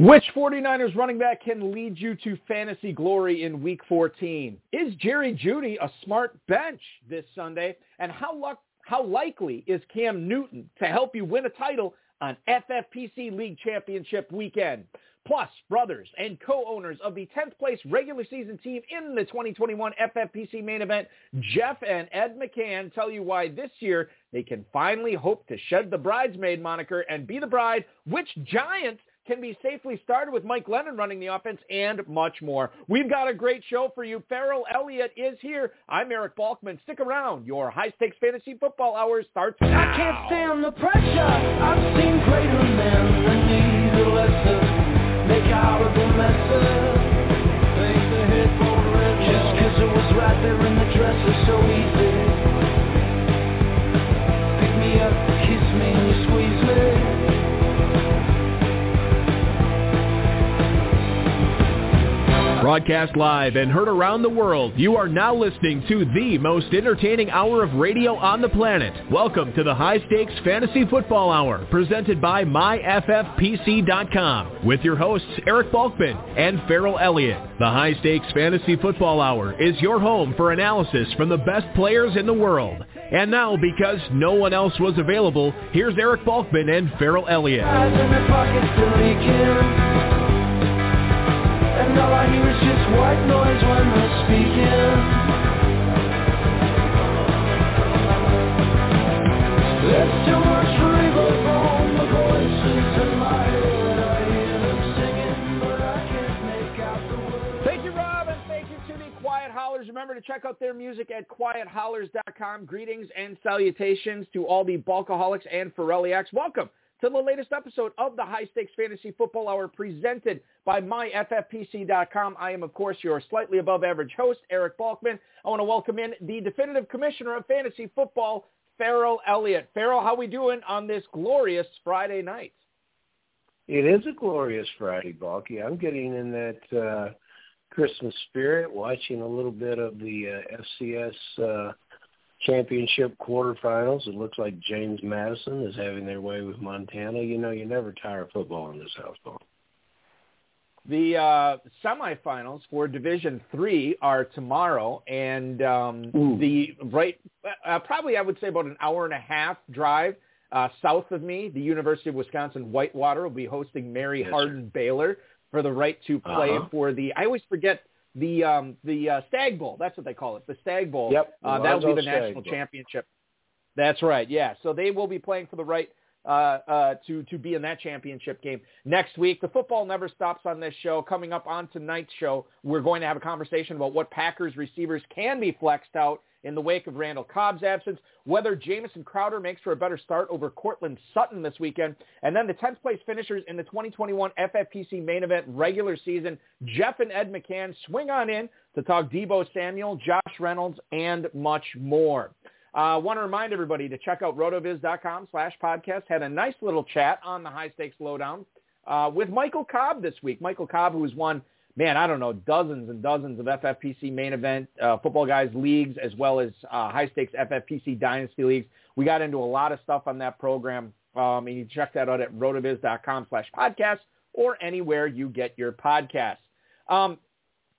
Which 49ers running back can lead you to fantasy glory in Week 14? Is Jerry Jeudy a smart bench this Sunday? And how, luck, how likely is Cam Newton to help you win a title on FFPC League Championship weekend? Plus, brothers and co-owners of the 10th place regular season team in the 2021 FFPC main event, Jeff and Ed McCann tell you why this year they can finally hope to shed the bridesmaid moniker and be the bride, which Giants can be safely started with Mike Lennon running the offense and much more. We've got a great show for you. Ferrell Elliott is here. I'm Eric Balkman. Stick around. Your high-stakes fantasy football hour starts now. I can't stand the pressure. I've seen greater men than need a lesson. Make horrible messes. Take the hit for the Just cause it was right there in the dresser so easy. Pick me up, kiss me, and you squeeze me. Broadcast live and heard around the world, you are now listening to the most entertaining hour of radio on the planet. Welcome to the High Stakes Fantasy Football Hour, presented by MyFFPC.com, with your hosts Eric Balkman and Ferrell Elliott. The High Stakes Fantasy Football Hour is your home for analysis from the best players in the world. And now, because no one else was available, here's Eric Balkman and Ferrell Elliott. And all I hear is just white noise when they're speaking. There's too much river from the voices in my head. I hear them singing, but I can't make out the words. Thank you, Rob, and thank you to the Quiet Hollers. Remember to check out their music at quiethollers.com. Greetings and salutations to all the Bulkaholics and Ferrelliacs. Welcome to the latest episode of the High Stakes Fantasy Football Hour presented by MyFFPC.com. I am, of course, your slightly above average host, Eric Balkman. I want to welcome in the definitive commissioner of fantasy football, Ferrell Elliott. Ferrell, how are we doing on this glorious Friday night? It is a glorious Friday, Balky. I'm getting in that uh, Christmas spirit, watching a little bit of the uh, FCS uh, championship quarterfinals. It looks like James Madison is having their way with Montana. You know, you never tire of football in this house, Paul. The uh, semifinals for Division Three are tomorrow, and um, Ooh. the right uh, probably I would say about an hour and a half drive uh, south of me. The University of Wisconsin Whitewater will be hosting Mary Yes, Hardin Baylor for the right to play Uh-huh. for the. I always forget the um, the uh, Stag Bowl. That's what they call it, the Stag Bowl. Yep, uh, that'll be the Stag national Bowl. championship. That's right. Yeah. So they will be playing for the right uh, uh, to to be in that championship game next week. The football never stops on this show. Coming up on tonight's show, we're going to have a conversation about what Packers receivers can be flexed out in the wake of Randall Cobb's absence, whether Jamison Crowder makes for a better start over Courtland Sutton this weekend, and then the 10th place finishers in the 2021 FFPC main event regular season. Jeff and Ed McCann swing on in to talk Deebo Samuel, Josh Reynolds, and much more. I uh, want to remind everybody to check out rotoviz.com slash podcast. Had a nice little chat on the high stakes lowdown uh, with Michael Cobb this week. Michael Cobb, who has won, man, I don't know, dozens and dozens of FFPC main event uh, football guys leagues as well as uh, high stakes FFPC dynasty leagues. We got into a lot of stuff on that program. Um, and you can check that out at rotoviz.com slash podcast or anywhere you get your podcasts. Um,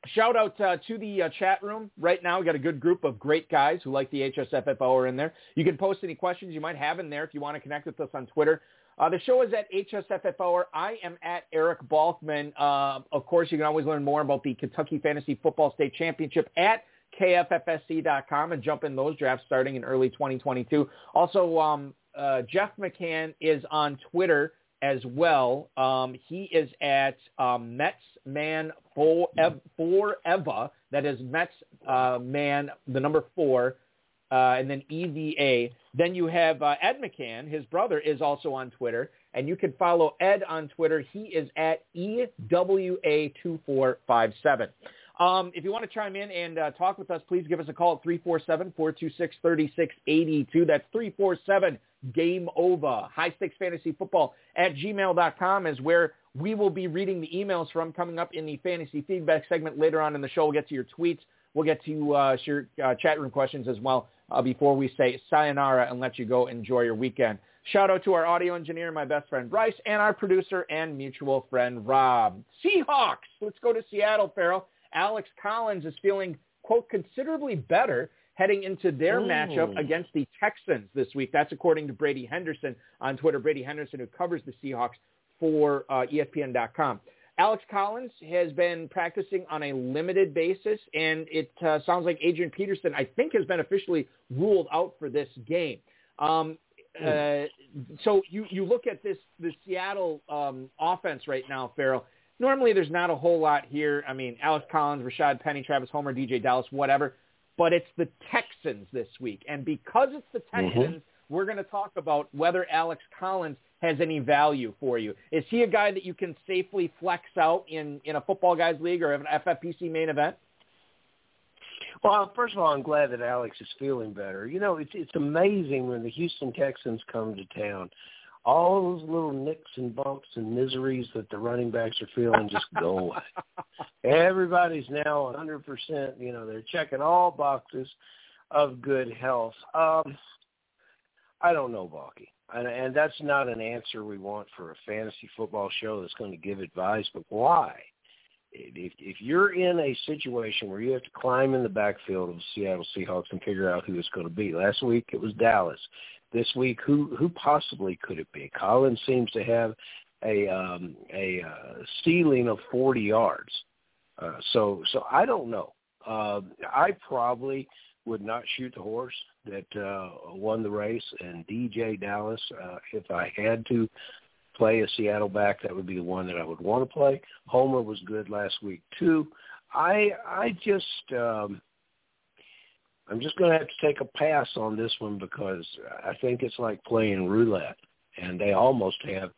Shout out uh, to the uh, chat room. Right now, we got a good group of great guys who like the HSFFO are in there. You can post any questions you might have in there if you want to connect with us on Twitter. Uh, the show is at HSFFO. I am at Eric Balkman. Uh, of course, you can always learn more about the Kentucky Fantasy Football State Championship at KFFSC.com and jump in those drafts starting in early 2022. Also, um, uh, Jeff McCann is on Twitter as well. Um, he is at um, Mets forever. That is Mets uh, Man, the number four, uh, and then EVA. Then you have uh, Ed McCann. His brother is also on Twitter, and you can follow Ed on Twitter. He is at EWA2457. Um, if you want to chime in and uh, talk with us, please give us a call at 347-426-3682. That's 347 Game Over. High Stakes Fantasy Football at gmail.com is where we will be reading the emails from coming up in the fantasy feedback segment later on in the show. We'll get to your tweets. We'll get to uh, your uh, chat room questions as well uh, before we say sayonara and let you go enjoy your weekend. Shout out to our audio engineer, my best friend Bryce, and our producer and mutual friend Rob. Seahawks. Let's go to Seattle, Ferrell. Alex Collins is feeling, quote, considerably better heading into their Ooh. matchup against the Texans this week. That's according to Brady Henderson on Twitter. Brady Henderson, who covers the Seahawks for uh, ESPN.com. Alex Collins has been practicing on a limited basis, and it uh, sounds like Adrian Peterson, I think, has been officially ruled out for this game. Um, uh, so you, you look at this the Seattle um, offense right now, Ferrell. Normally, there's not a whole lot here. I mean, Alex Collins, Rashaad Penny, Travis Homer, DeeJay Dallas, whatever. But it's the Texans this week, and because it's the Texans, mm-hmm. We're going to talk about whether Alex Collins has any value for you. Is he a guy that you can safely flex out in, in a football guys league or an FFPC main event? Well, first of all, I'm glad that Alex is feeling better. You know, it's it's amazing when the Houston Texans come to town. All those little nicks and bumps and miseries that the running backs are feeling just go away. Everybody's now 100%. You know, they're checking all boxes of good health. Um, I don't know, Balky and, and that's not an answer we want for a fantasy football show that's going to give advice. But why? If if you're in a situation where you have to climb in the backfield of the Seattle Seahawks and figure out who it's going to be, last week it was Dallas. This week, who who possibly could it be? Collins seems to have a um, a uh, ceiling of 40 yards. Uh, so so I don't know. Uh, I probably would not shoot the horse that uh, won the race, and DeeJay Dallas. Uh, if I had to play a Seattle back, that would be the one that I would want to play. Homer was good last week too. I I just um, I'm just going to have to take a pass on this one because I think it's like playing roulette, and they almost have.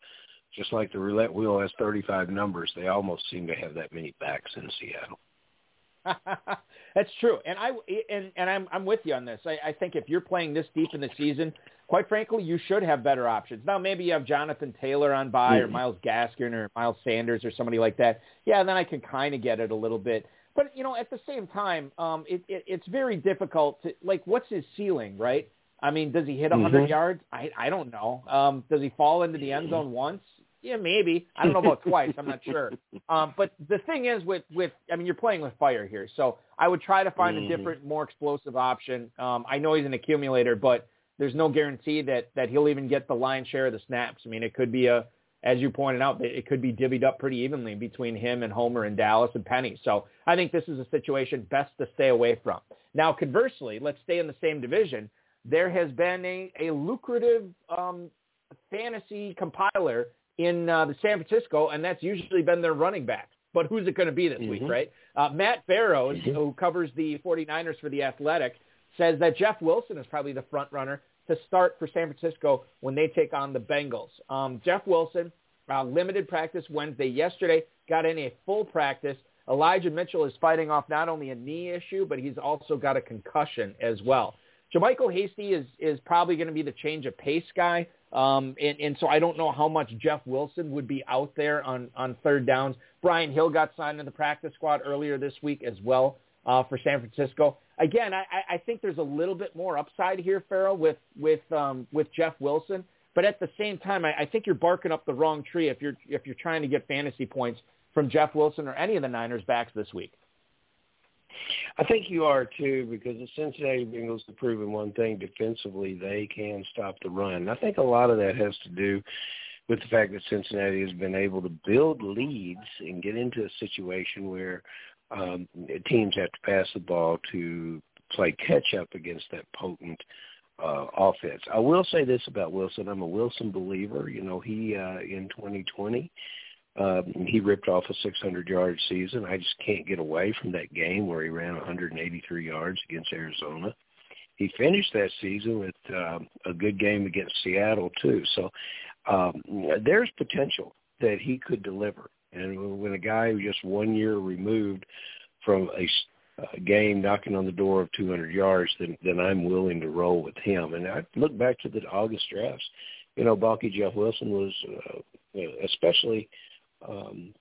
Just like the roulette wheel has 35 numbers, they almost seem to have that many backs in Seattle. That's true, and I and and I'm I'm with you on this. I, I think if you're playing this deep in the season, quite frankly, you should have better options. Now, maybe you have Jonathan Taylor on by, mm-hmm. or Myles Gaskin, or Miles Sanders, or somebody like that. Yeah, then I can kind of get it a little bit. But you know, at the same time, um, it, it it's very difficult to like. What's his ceiling, right? I mean, does he hit 100 mm-hmm. yards? I I don't know. Um, does he fall into the end zone once? Yeah, maybe. I don't know about twice. I'm not sure. Um, but the thing is, with with I mean, you're playing with fire here, so I would try to find mm-hmm. a different, more explosive option. Um, I know he's an accumulator, but there's no guarantee that that he'll even get the lion's share of the snaps. I mean, it could be a, as you pointed out, it could be divvied up pretty evenly between him and Homer and Dallas and Penny. So I think this is a situation best to stay away from. Now, conversely, let's stay in the same division. There has been a, a lucrative um, fantasy compiler in uh, the San Francisco, and that's usually been their running back. But who's it going to be this mm-hmm. week, right? Uh, Matt Barrows, mm-hmm. who covers the 49ers for The Athletic, says that Jeff Wilson is probably the front runner to start for San Francisco when they take on the Bengals. Um, Jeff Wilson, uh, limited practice Wednesday. Yesterday, got in a full practice. Elijah Mitchell is fighting off not only a knee issue, but he's also got a concussion as well. JaMycal Hasty is, is probably going to be the change of pace guy. Um, and, and so I don't know how much Jeff Wilson would be out there on, on third downs. Brian Hill got signed to the practice squad earlier this week as well uh, for San Francisco. Again, I, I think there's a little bit more upside here, Ferrell, with with um, with Jeff Wilson. But at the same time, I, I think you're barking up the wrong tree if you're if you're trying to get fantasy points from Jeff Wilson or any of the Niners backs this week. I think you are too, because the Cincinnati Bengals have proven one thing defensively: they can stop the run. And I think a lot of that has to do with the fact that Cincinnati has been able to build leads and get into a situation where um, teams have to pass the ball to play catch up against that potent uh, offense. I will say this about Wilson: I'm a Wilson believer. You know, he uh, in 2020 um, he ripped off a 600-yard season. I just can't get away from that game where he ran 183 yards against Arizona. He finished that season with uh, a good game against Seattle too. So um, there's potential that he could deliver. And when a guy who just one year removed from a a game knocking on the door of 200 yards, then then I'm willing to roll with him. And I look back to the August drafts. You know, Balky Jeff Wilson was uh, especially um,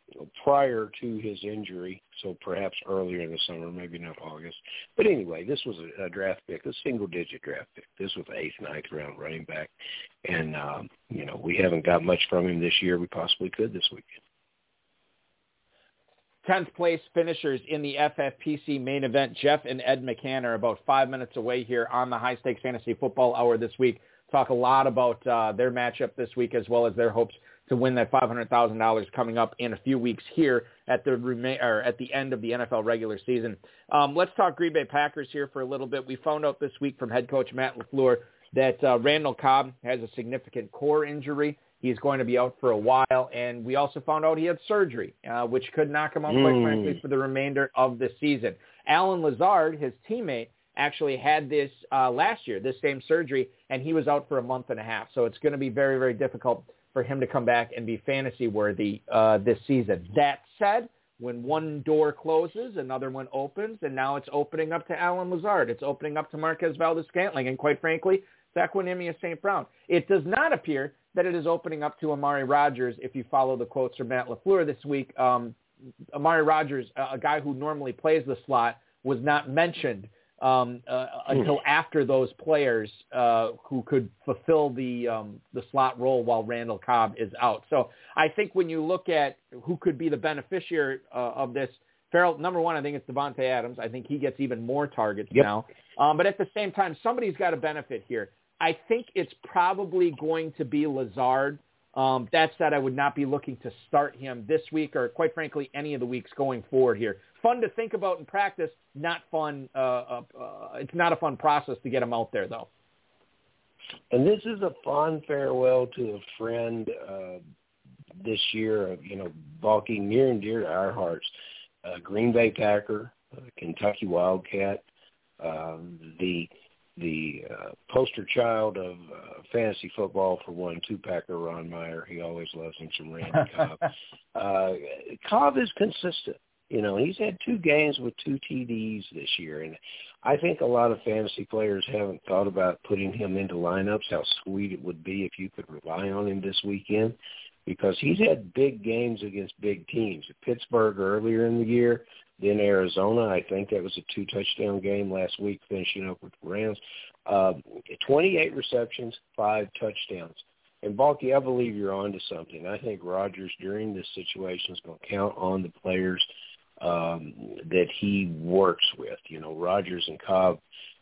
prior to his injury, so perhaps earlier in the summer, maybe not August. But anyway, this was a, a draft pick, a single-digit draft pick. This was eighth, ninth round running back, and um, you know we haven't got much from him this year. We possibly could this weekend. 10th place finishers in the FFPC main event. Jeff and Ed McCann are about five minutes away here on the High Stakes Fantasy Football Hour this week. Talk a lot about uh, their matchup this week as well as their hopes to win that $500,000 coming up in a few weeks here at the remain or at the end of the NFL regular season. Um, let's talk Green Bay Packers here for a little bit. We found out this week from head coach Matt LaFleur that uh, Randall Cobb has a significant core injury. He's going to be out for a while, and we also found out he had surgery, uh, which could knock him out, quite mm. frankly, for the remainder of the season. Allen Lazard, his teammate, actually had this uh, last year, this same surgery, and he was out for a month and a half. So it's going to be very, very difficult for him to come back and be fantasy worthy uh, this season. That said, when one door closes, another one opens, and now it's opening up to Allen Lazard. It's opening up to Marquez Valdes-Scantling, and quite frankly, Equanimeous St. Brown. It does not appear that it is opening up to Amari Rodgers if you follow the quotes from Matt LaFleur this week. Um, Amari Rodgers, a guy who normally plays the slot, was not mentioned um, uh, until after those players uh, who could fulfill the um, the slot role while Randall Cobb is out. So I think when you look at who could be the beneficiary uh, of this, Ferrell, number one, I think it's Davante Adams. I think he gets even more targets yep. now. Um, but at the same time, somebody's got to benefit here. I think it's probably going to be Lazard. Um, that said, I would not be looking to start him this week or, quite frankly, any of the weeks going forward here. Fun to think about in practice, not fun. Uh, uh, uh, it's not a fun process to get him out there, though. And this is a fond farewell to a friend uh, this year, you know, Balky, near and dear to our hearts. Uh, Green Bay Packer, uh, Kentucky Wildcat, um, the the uh, poster child of uh, fantasy football for one, two-packer Ron Meyer. He always loves him some Randy Cobb. uh, Cobb is consistent. You know, he's had two games with two TDs this year, and I think a lot of fantasy players haven't thought about putting him into lineups. How sweet it would be if you could rely on him this weekend, because he's had big games against big teams. Pittsburgh earlier in the year, then Arizona, I think that was a two-touchdown game last week, finishing up with the Rams. Uh, 28 receptions, five touchdowns. And Balky, I believe you're on to something. I think Rodgers during this situation is going to count on the players um, that he works with. You know, Rodgers and Cobb,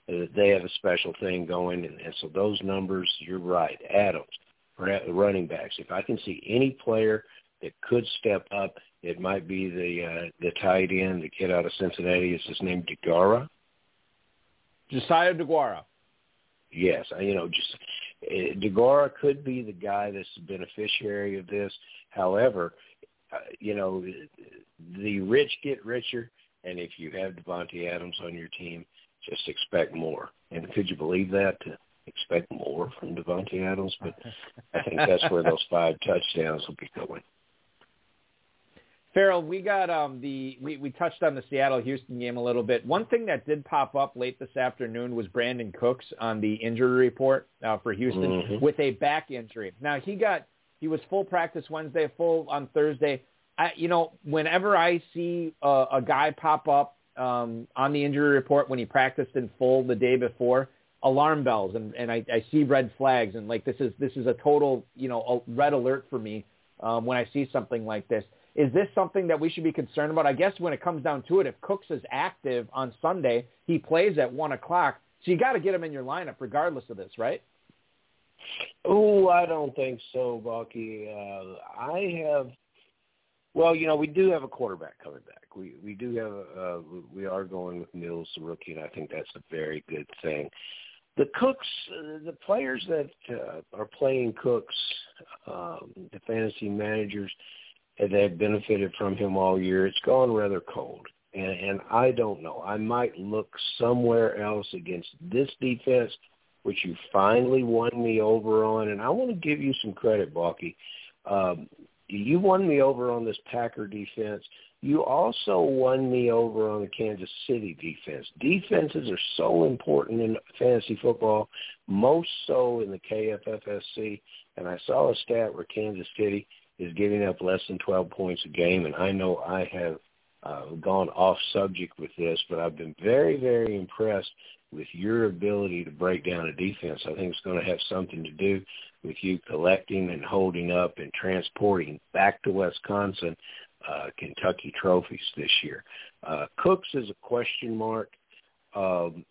uh, they have a special thing going, and, and so those numbers, you're right. Adams, running backs. If I can see any player that could step up it might be the uh, the tight end, the kid out of Cincinnati. Is his name Deguara? Josiah Deguara. Yes, you know, just uh, Deguara could be the guy that's the beneficiary of this. However, uh, you know, the rich get richer, and if you have Davante Adams on your team, just expect more. And could you believe that? To expect more from Davante Adams, but I think that's where those five touchdowns will be going. Ferrell, we got um, the we, we touched on the Seattle Houston game a little bit. One thing that did pop up late this afternoon was Brandin Cooks on the injury report uh, for Houston mm-hmm. with a back injury. Now he got he was full practice Wednesday, full on Thursday. I, you know, whenever I see a, a guy pop up um, on the injury report when he practiced in full the day before, alarm bells and, and I, I see red flags and like this is this is a total you know a red alert for me um, when I see something like this. Is this something that we should be concerned about? I guess when it comes down to it, if Cooks is active on Sunday, he plays at one o'clock. So you got to get him in your lineup regardless of this, right? Oh, I don't think so, Bucky. Uh, I have. Well, you know, we do have a quarterback coming back. We we do have. Uh, we are going with Mills, the rookie, and I think that's a very good thing. The Cooks, uh, the players that uh, are playing Cooks, um, the fantasy managers, they've benefited from him all year. It's gone rather cold. And, and I don't know. I might look somewhere else against this defense, which you finally won me over on. And I want to give you some credit, Balky. Um, you won me over on this Packer defense. You also won me over on the Kansas City defense. Defenses are so important in fantasy football, most so in the KFFSC. And I saw a stat where Kansas City – is giving up less than 12 points a game, and I know I have uh, gone off subject with this, but I've been very, very impressed with your ability to break down a defense. I think it's going to have something to do with you collecting and holding up and transporting back to Wisconsin uh, Kentucky trophies this year. Uh, Cooks is a question mark. Um,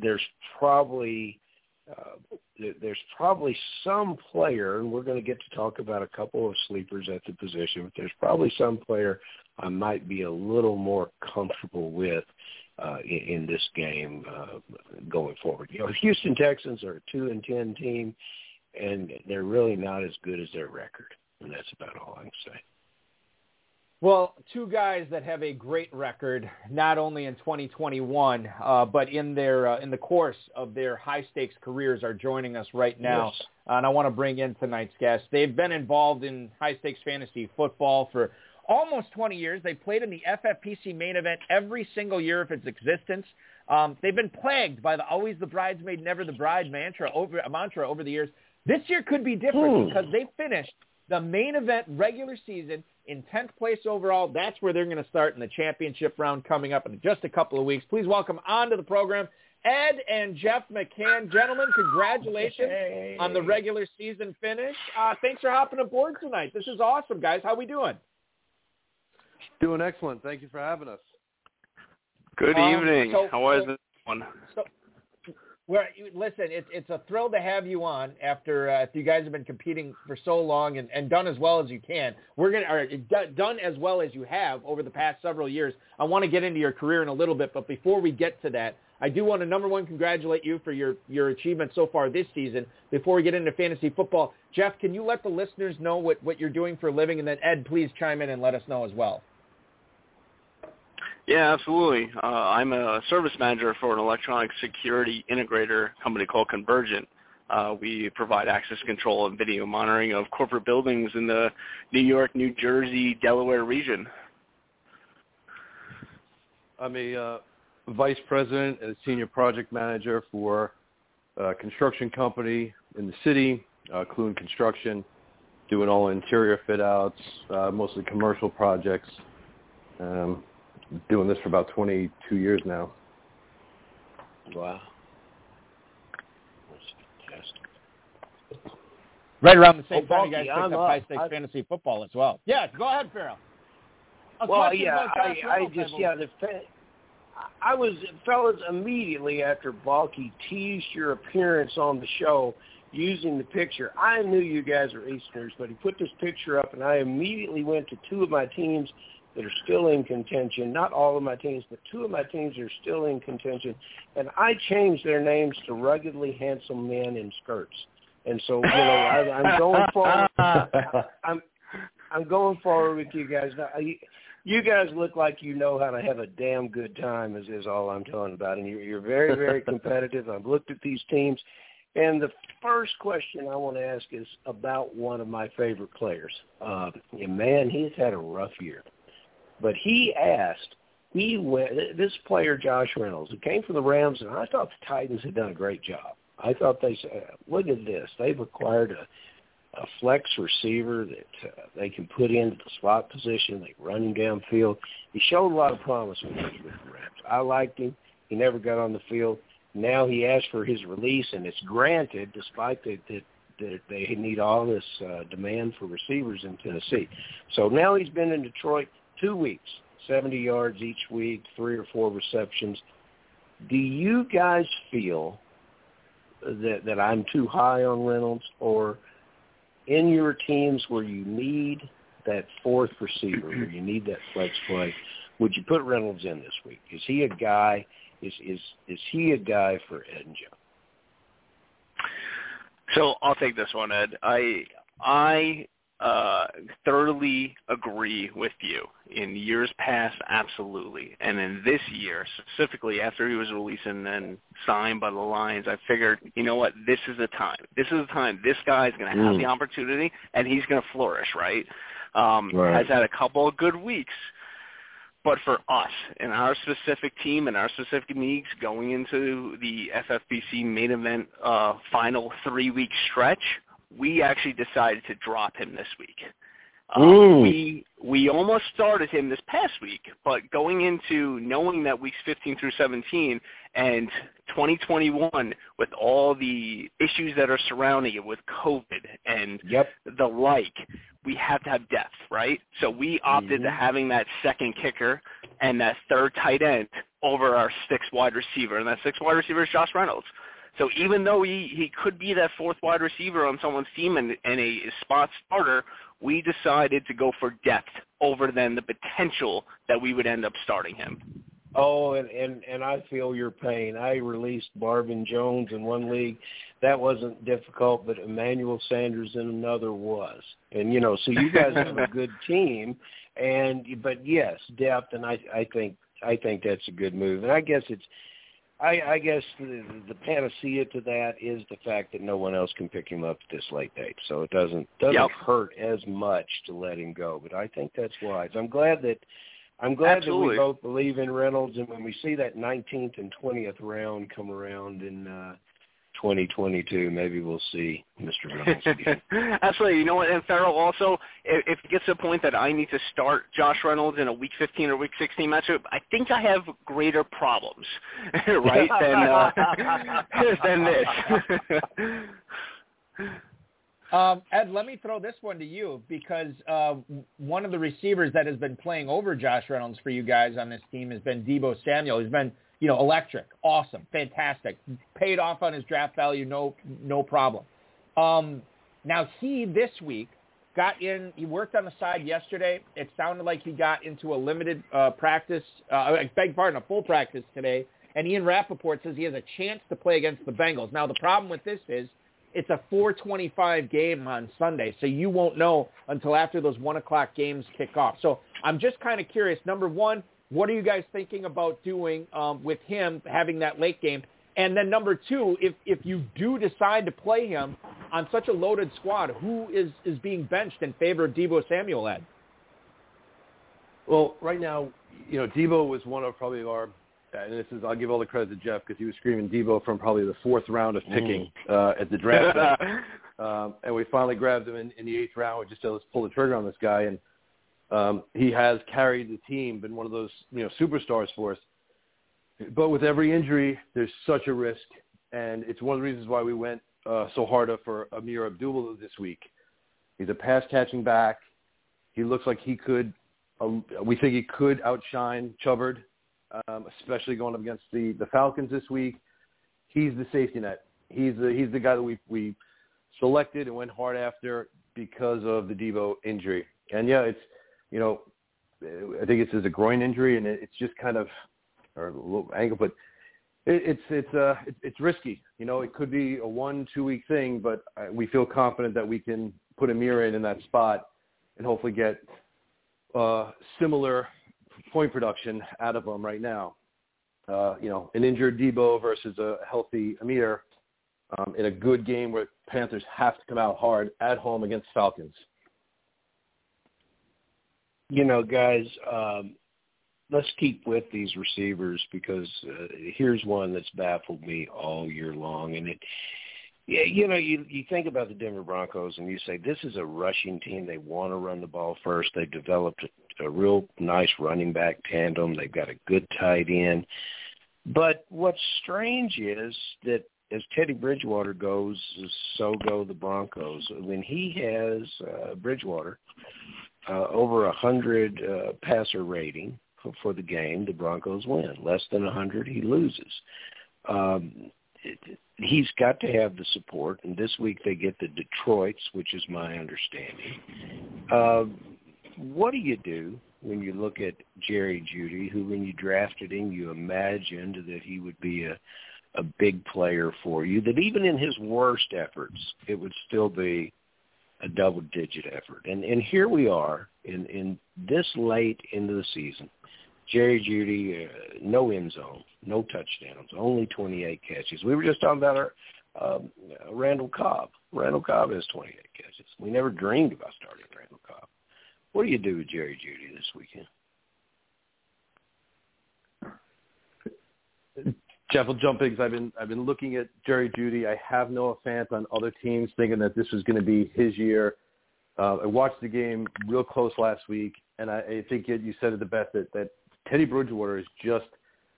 there's probably uh, there's probably some player, and we're going to get to talk about a couple of sleepers at the position, but there's probably some player I might be a little more comfortable with uh, in, in this game uh, going forward. You know, the Houston Texans are a two and ten team, and they're really not as good as their record, and that's about all I can say. Well, two guys that have a great record, not only in 2021, uh, but in their uh, in the course of their high stakes careers, are joining us right now. Yes. Uh, and I want to bring in tonight's guests. They've been involved in high stakes fantasy football for almost 20 years. They played in the FFPC main event every single year of its existence. Um, they've been plagued by the always the bridesmaid, never the bride mantra over mantra over the years. This year could be different Hmm. because they finished the main event regular season in 10th place overall. That's where they're going to start in the championship round coming up in just a couple of weeks. Please welcome onto the program Ed and Jeff McCann. Gentlemen, congratulations Hey. on the regular season finish. Uh, thanks for hopping aboard tonight. This is awesome, guys. How we doing? Doing excellent. Thank you for having us. Good Um, evening. so- How was so- it? So, well, listen, it's it's a thrill to have you on after uh, you guys have been competing for so long and, and done as well as you can. We're gonna or do- done as well as you have over the past several years. I want to get into your career in a little bit, but before we get to that, I do want to number one congratulate you for your your achievement so far this season. Before we get into fantasy football, Jeff, can you let the listeners know what what you're doing for a living, and then Ed, please chime in and let us know as well. Yeah, absolutely. Uh, I'm a service manager for an electronic security integrator company called Convergent. Uh, we provide access control and video monitoring of corporate buildings in the New York, New Jersey, Delaware region. I'm a uh, vice president and a senior project manager for a construction company in the city, uh, Clune Construction, doing all interior fit outs, uh, mostly commercial projects. Um, doing this for about 22 years now. Wow. That's fantastic. Right around the same Oh, time, you guys Bucky, picked I'm up up. high stakes fantasy football as well. Yeah, go ahead, Ferrell. A Well, yeah, I, I just believe. yeah, the fa- I was fellas immediately after Balky teased your appearance on the show using the picture. I knew you guys were Easterners, but he put this picture up, and I immediately went to two of my teams that are still in contention. Not all of my teams, but two of my teams are still in contention, and I changed their names to ruggedly handsome men in skirts. And so, you know, I, I'm going forward. I'm I'm going forward with you guys. Now, I, you guys look like you know how to have a damn good time. Is is all I'm telling about, and you're, you're very very competitive. I've looked at these teams, and the first question I want to ask is about one of my favorite players. Uh, and man, he's had a rough year, but he asked. He went. This player, Josh Reynolds, who came from the Rams, and I thought the Titans had done a great job. I thought they said, "Look at this! They've acquired a." a flex receiver that uh, they can put into the slot position. They run him downfield. He showed a lot of promise when he was with the Rams. I liked him. He never got on the field. Now he asked for his release, and it's granted, despite that that, that they need all this uh, demand for receivers in Tennessee. So now he's been in Detroit two weeks, 70 yards each week, three or four receptions. Do you guys feel that that I'm too high on Reynolds, or in your teams where you need that fourth receiver, where you need that flex play, would you put Reynolds in this week? Is he a guy? Is is is he a guy for Ed and Joe? So I'll take this one, Ed. I I uh, thoroughly agree with you. In years past, absolutely, and in this year specifically, after he was released and then signed by the Lions, I figured, you know what, this is the time. This is the time. This guy's going to have Mm. the opportunity, and he's going to flourish. Right? Um, Right. Has had a couple of good weeks. But for us and our specific team and our specific leagues going into the FFPC main event uh, final three-week stretch, we actually decided to drop him this week. Mm. We we almost started him this past week, but going into knowing that weeks 15 through 17 and 2021 with all the issues that are surrounding it with COVID and Yep. the like, we have to have depth, right? So we opted to Mhm. having that second kicker and that third tight end over our sixth wide receiver, and that sixth wide receiver is Josh Reynolds. So even though he, he could be that fourth wide receiver on someone's team and, and a spot starter, we decided to go for depth over than the potential that we would end up starting him. Oh, and and and I feel your pain. I released Marvin Jones in one league. That wasn't difficult, but Emmanuel Sanders in another was. And you know, so you guys have a good team, and but yes, depth, and I I think I think that's a good move. And I guess it's. I, I guess the, the panacea to that is the fact that no one else can pick him up at this late date, so it doesn't doesn't Yep. hurt as much to let him go. But I think that's wise. I'm glad that I'm glad Absolutely. that we both believe in Reynolds, and when we see that 19th and 20th round come around in uh, 2022, maybe we'll see Mr. Reynolds again. Absolutely. You know what? And Ferrell also, if, if it gets to the point that I need to start Josh Reynolds in a Week 15 or Week 16 matchup, I think I have greater problems, right, than uh, than this. Um, Ed, let me throw this one to you because uh, one of the receivers that has been playing over Josh Reynolds for you guys on this team has been Deebo Samuel. He's been, you know, electric, awesome, fantastic, paid off on his draft value, no, no problem. Um, now he this week got in. He worked on the side yesterday. It sounded like he got into a limited uh, practice. Uh, I beg pardon, a full practice today. And Ian Rapoport says he has a chance to play against the Bengals. Now the problem with this is it's a 425 game on Sunday, so you won't know until after those 1 o'clock games kick off. So I'm just kind of curious. Number one, what are you guys thinking about doing um, with him having that late game? And then number two, if, if you do decide to play him on such a loaded squad, who is, is being benched in favor of Deebo Samuel, Ed? Well, right now, you know, Deebo was one of probably our, and this is, I'll give all the credit to Jeff because he was screaming Deebo from probably the fourth round of picking uh, at the draft. um, and we finally grabbed him in, in the eighth round. We just said, let's pull the trigger on this guy. And um, he has carried the team, been one of those, you know, superstars for us. But with every injury, there's such a risk. And it's one of the reasons why we went uh, so hard for Ameer Abdullah this week. He's a pass-catching back. He looks like he could, uh, we think he could outshine Chubbard, um, especially going up against the, the Falcons this week. He's the safety net. He's the, he's the guy that we, we selected and went hard after because of the Deebo injury. And yeah, it's, you know, I think it's just a groin injury and it's just kind of, or a little ankle, but it, it's it's uh it's, it's risky. You know, it could be a one two week thing, but uh, we feel confident that we can put Ameer in in that spot and hopefully get uh, similar point production out of him right now. Uh, you know, an injured Deebo versus a healthy Ameer um, in a good game where Panthers have to come out hard at home against Falcons. You know, guys, um, let's keep with these receivers because uh, here's one that's baffled me all year long, and it. Yeah, you know, you you think about the Denver Broncos and you say this is a rushing team. They want to run the ball first. They've developed a, a real nice running back tandem. They've got a good tight end. But what's strange is that as Teddy Bridgewater goes, so go the Broncos. When he has uh, Bridgewater uh, over a hundred uh, passer rating for, the game, the Broncos win. Less than a hundred, he loses. Um, it, he's got to have the support, and this week they get the Detroits, which is my understanding. Uh, what do you do when you look at Jerry Jeudy, who when you drafted him, you imagined that he would be a a big player for you, that even in his worst efforts, it would still be a double digit effort. And and here we are in in this late into the season. Jerry Jeudy, uh, no end zone, no touchdowns, only 28 catches. We were just talking about our um, Randall Cobb. Randall Cobb has 28 catches. We never dreamed about starting Randall Cobb. What do you do with Jerry Jeudy this weekend? Jeff will jump in because I've been I've been looking at Jerry Jeudy. I have no offense on other teams thinking that this was going to be his year. Uh, I watched the game real close last week, and I, I think it, you said it the best that, that Teddy Bridgewater is just.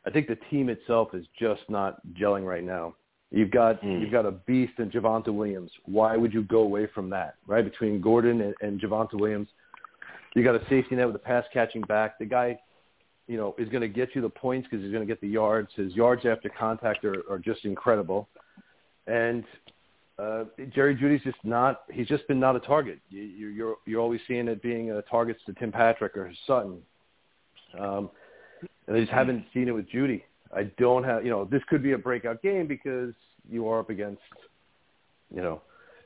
I think the team itself is just not gelling right now. You've got mm. you've got a beast in Javonte Williams. Why would you go away from that? Right between Gordon and, and Javonte Williams, you got a safety net with a pass catching back. The guy, you know, is going to get you the points because he's going to get the yards. His yards after contact are, are just incredible. And uh, Jerry Jeudy's just not. He's just been not a target. You, you're you're always seeing it being uh, targets to Tim Patrick or Sutton, um, and I just haven't seen it with Jeudy. I don't have. You know, this could be a breakout game because you are up against, you know,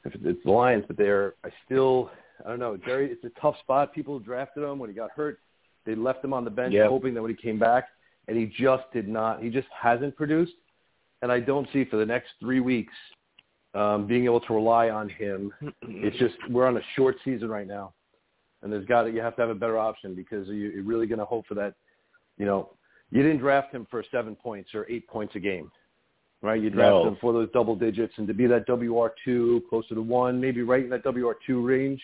if it's the Lions, but they're. I still. I don't know, Jerry. It's a tough spot. People drafted him when he got hurt. They left him on the bench, yep. hoping that when he came back, and he just did not. He just hasn't produced, and I don't see for the next three weeks um, being able to rely on him. It's just we're on a short season right now, and there's got to, you have to have a better option because you, you're really going to hope for that. You know, you didn't draft him for seven points or eight points a game, right? You drafted no. him for those double digits and to be that WR two closer to one, maybe right in that WR two range,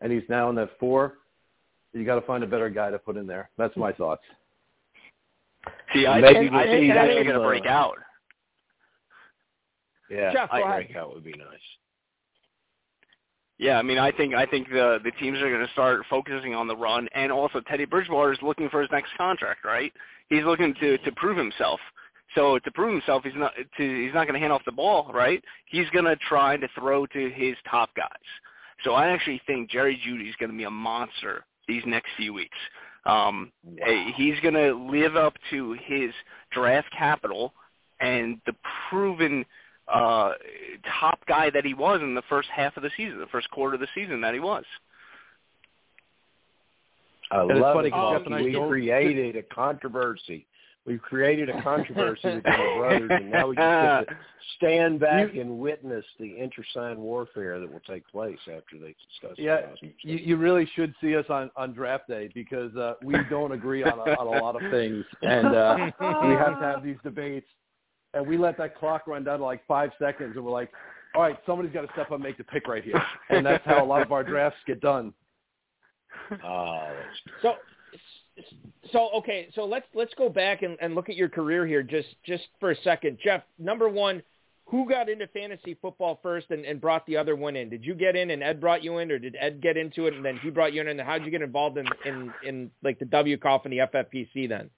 and he's now in that four. You got to find a better guy to put in there. That's my thoughts. See, I think I think that's going to break out. Yeah, Jeff, I ahead. think that would be nice. Yeah, I mean, I think I think the the teams are going to start focusing on the run, and also Teddy Bridgewater is looking for his next contract, right? He's looking to to prove himself. So to prove himself, he's not to, he's not going to hand off the ball, right? He's going to try to throw to his top guys. So I actually think Jerry Jeudy is going to be a monster these next few weeks. Um, wow. He's going to live up to his draft capital and the proven uh, top guy that he was in the first half of the season, the first quarter of the season that he was. I and love it. Oh, we created a controversy. We've created a controversy between the brothers, and now we just get to stand back you, and witness the intersign warfare that will take place after they discuss. Yeah, you, you really should see us on on draft day because uh, we don't agree on a, on a lot of things, and uh, we have to have these debates and we let that clock run down to like five seconds, and we're like, all right, somebody's got to step up and make the pick right here, and that's how a lot of our drafts get done. Oh, so so okay, so let's let's go back and, and look at your career here just just for a second, Jeff. Number one, who got into fantasy football first and, and brought the other one in? Did you get in and Ed brought you in, or did Ed get into it and then he brought you in? And how did you get involved in in in like the WCOF and the FFPC then?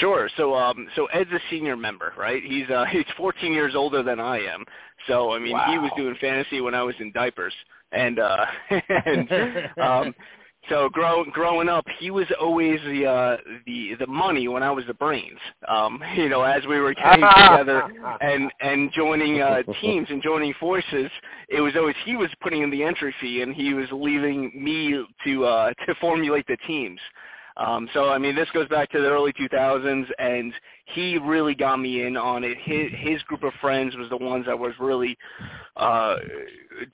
Sure. So um so Ed's a senior member, right? He's uh he's 14 years older than I am. So I mean, wow. he was doing fantasy when I was in diapers. And uh and um so grow, growing up, he was always the uh, the the money when I was the brains. Um, you know, as we were getting together and and joining uh, teams and joining forces, it was always he was putting in the entry fee and he was leaving me to uh, to formulate the teams. Um, so I mean, this goes back to the early 2000s, and he really got me in on it. His, his group of friends was the ones that was really uh,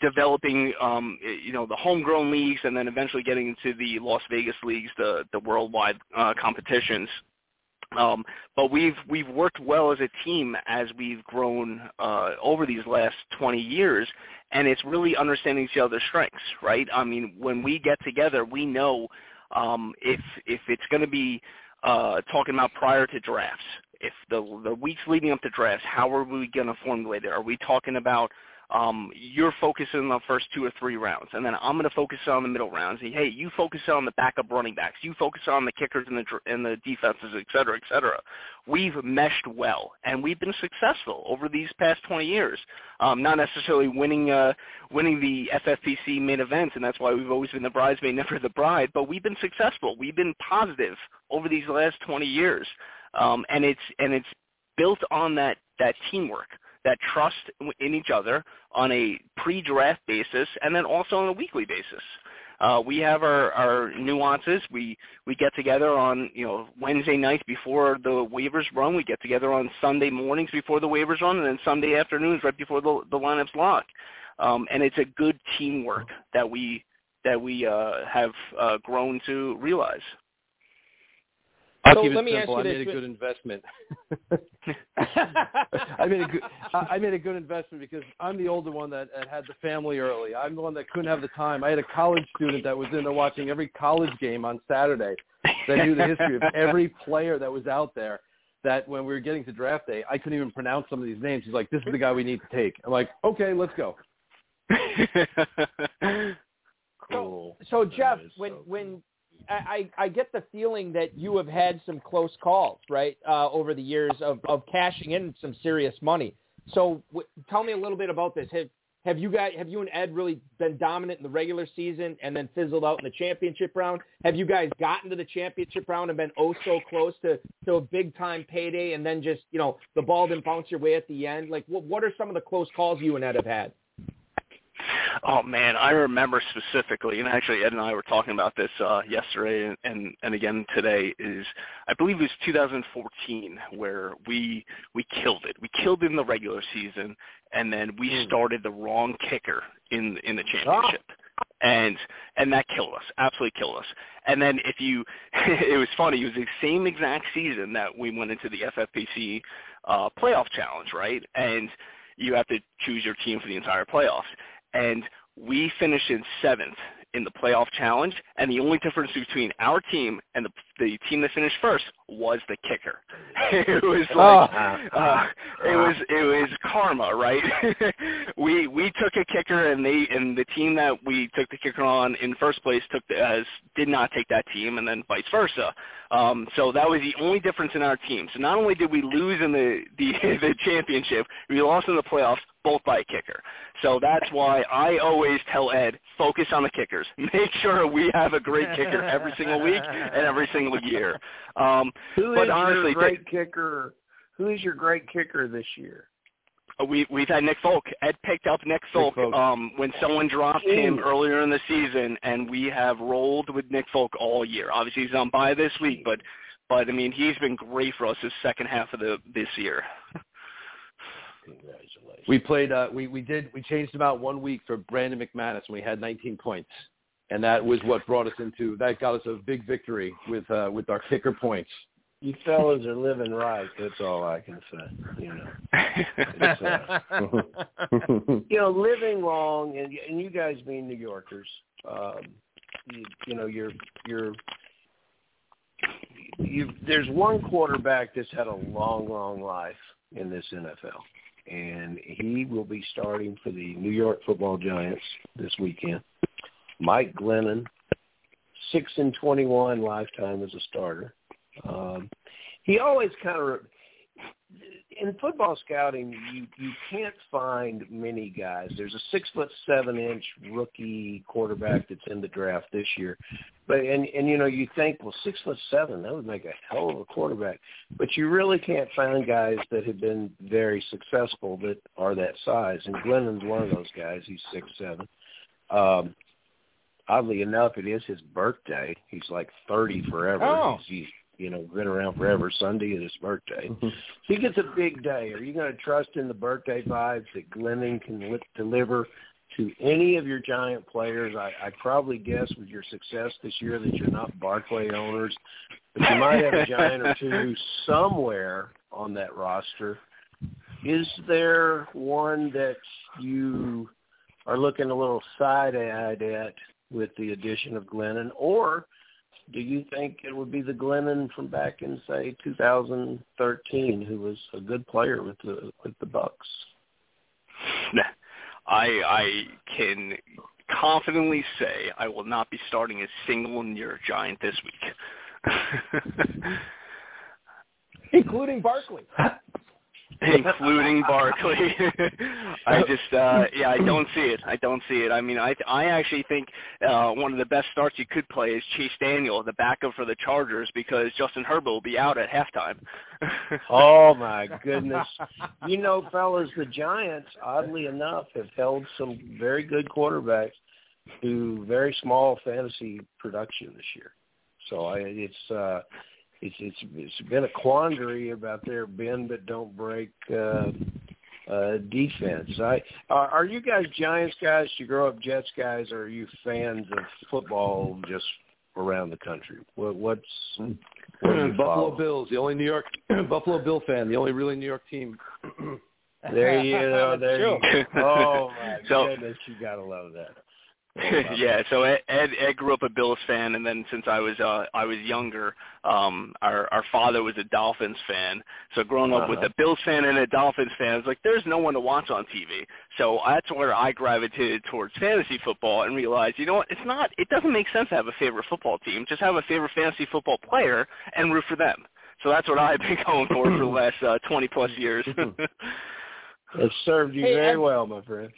developing, um, you know, the homegrown leagues, and then eventually getting into the Las Vegas leagues, the the worldwide uh, competitions. Um, but we've we've worked well as a team as we've grown uh, over these last 20 years, and it's really understanding each other's strengths, right? I mean, when we get together, we know um, if if it's going to be uh, talking about prior to drafts, if the the weeks leading up to drafts, how are we going to formulate it? Are we talking about um, you're focusing on the first two or three rounds, and then I'm going to focus on the middle rounds. And, hey, you focus on the backup running backs. You focus on the kickers and the and the defenses, et cetera, et cetera. We've meshed well, and we've been successful over these past 20 years. Um, not necessarily winning uh, winning the FFPC main events, and that's why we've always been the bridesmaid, never the bride. But we've been successful. We've been positive over these last 20 years, um, and it's and it's built on that that teamwork that trust in each other on a pre-draft basis and then also on a weekly basis. Uh, we have our, our nuances. We we get together on you know Wednesday nights before the waivers run. We get together on Sunday mornings before the waivers run, and then Sunday afternoons right before the the lineups lock. Um, and it's a good teamwork that we that we uh, have uh, grown to realize. I'll So keep it let me ask simple. you I this. made a good investment. I made a good. I I made a good investment because I'm the older one that, that had the family early. I'm the one that couldn't have the time. I had a college student that was in there watching every college game on Saturday that knew the history of every player that was out there. That when we were getting to draft day, I couldn't even pronounce some of these names. He's like, "This is the guy we need to take." I'm like, "Okay, let's go." Cool. So That Jeff, is when so cool. when I, I get the feeling that you have had some close calls, right, uh, over the years of, of cashing in some serious money. So w- tell me a little bit about this. Have have you guys have you and Ed really been dominant in the regular season and then fizzled out in the championship round? Have you guys gotten to the championship round and been oh so close to to a big time payday and then just you know the ball didn't bounce your way at the end? Like what what are some of the close calls you and Ed have had? Oh man, I remember specifically, and actually Ed and I were talking about this uh, yesterday and, and and again today. Is I believe it was 2014 where we we killed it. We killed it in the regular season, and then we Hmm. started the wrong kicker in in the championship, and and that killed us. Absolutely killed us. And then if you, it was funny. It was the same exact season that we went into the FFPC uh, playoff challenge, right? And you have to choose your team for the entire playoffs and we finished in seventh in the playoff challenge, and the only difference between our team and the the team that finished first was the kicker. it was like uh, it was it was karma, right? we we took a kicker, and they and the team that we took the kicker on in first place took the, as did not take that team, and then vice versa. Um, so that was the only difference in our team. So not only did we lose in the the, the championship, we lost in the playoffs both by a kicker. So that's why I always tell Ed, focus on the kickers. Make sure we have a great kicker every single week and every single year. Um, Who but is honestly, your great kicker? Who is your great kicker this year? we we've had Nick Folk. Ed picked up Nick Folk, Folk. um when someone dropped him earlier in the season and we have rolled with Nick Folk all year. Obviously he's on bye this week, but but I mean he's been great for us this second half of the this year. Congratulations. We played. Uh, we we did. We changed about one week for Brandon McManus and we had 19 points, and that was what brought us into. That got us a big victory with uh, with our kicker points. You fellas are living right. That's all I can say. You know, uh, you know, living long, and and you guys being New Yorkers, um, you, you know, you're you're you. There's one quarterback that's had a long, long life in this NFL, and he will be starting for the New York Football Giants this weekend. Mike Glennon, six and twenty-one lifetime as a starter. Um, he always kind of in football scouting you you can't find many guys. There's a six foot seven inch rookie quarterback that's in the draft this year. But and and you know, you think, well six foot seven, that would make a hell of a quarterback. But you really can't find guys that have been very successful that are that size. And Glennon's one of those guys, he's six seven. Um oddly enough it is his birthday. He's like thirty forever. Oh. He's, he's you know, been around forever. Sunday is his birthday. Mm-hmm. He gets a big day. Are you going to trust in the birthday vibes that Glennon can li- deliver to any of your giant players? I, I probably guess with your success this year that you're not Barkley owners, but you might have a giant or two somewhere on that roster. Is there one that you are looking a little side-eyed at with the addition of Glennon, or do you think it would be the Glennon from back in say 2013, who was a good player with the with the Bucs? I I can confidently say I will not be starting a single New York Giant this week. Including Barkley. including Barkley. I just, uh, yeah, I don't see it. I don't see it. I mean, I, I actually think uh, one of the best starts you could play is Chase Daniel, the backup for the Chargers, because Justin Herbert will be out at halftime. Oh my goodness! You know, fellas, the Giants, oddly enough, have held some very good quarterbacks to very small fantasy production this year. So I, it's uh, it's it's it's been a quandary about their bend but don't break uh, uh, defense. I are, are you guys Giants guys? Do you grow up Jets guys, or are you fans of football just around the country? What, what's Buffalo follow? Bills, the only New York Buffalo Bill fan, the only really New York team. there you go. There you go. Oh my so, goodness, you gotta love that. yeah, so Ed, Ed Ed grew up a Bills fan, and then since I was uh, I was younger, um, our our father was a Dolphins fan. So growing up uh-huh. with a Bills fan and a Dolphins fan, it's like there's no one to watch on TV. So that's where I gravitated towards fantasy football and realized, you know what, it's not. It doesn't make sense to have a favorite football team. Just have a favorite fantasy football player and root for them. So that's what I've been going for for the last uh, 20 plus years. it served you hey, very Ed, well, my friend.